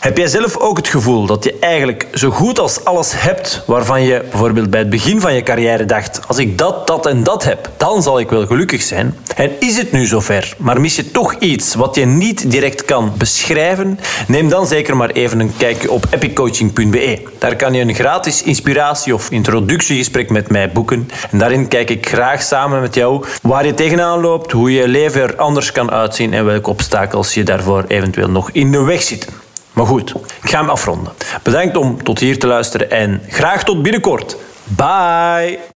Heb jij zelf ook het gevoel dat je eigenlijk zo goed als alles hebt waarvan je bijvoorbeeld bij het begin van je carrière dacht: als ik dat, dat en dat heb, dan zal ik wel gelukkig zijn? En is het nu zover, maar mis je toch iets wat je niet direct kan beschrijven? Neem dan zeker maar even een kijkje op epiccoaching.be. Daar kan je een gratis inspiratie of introductiegesprek met mij boeken. En daarin kijk ik graag samen met jou waar je tegenaan loopt, hoe je leven er anders kan uitzien en welke obstakels je daarvoor eventueel nog in de weg zitten. Maar goed, ik ga hem afronden. Bedankt om tot hier te luisteren en graag tot binnenkort. Bye!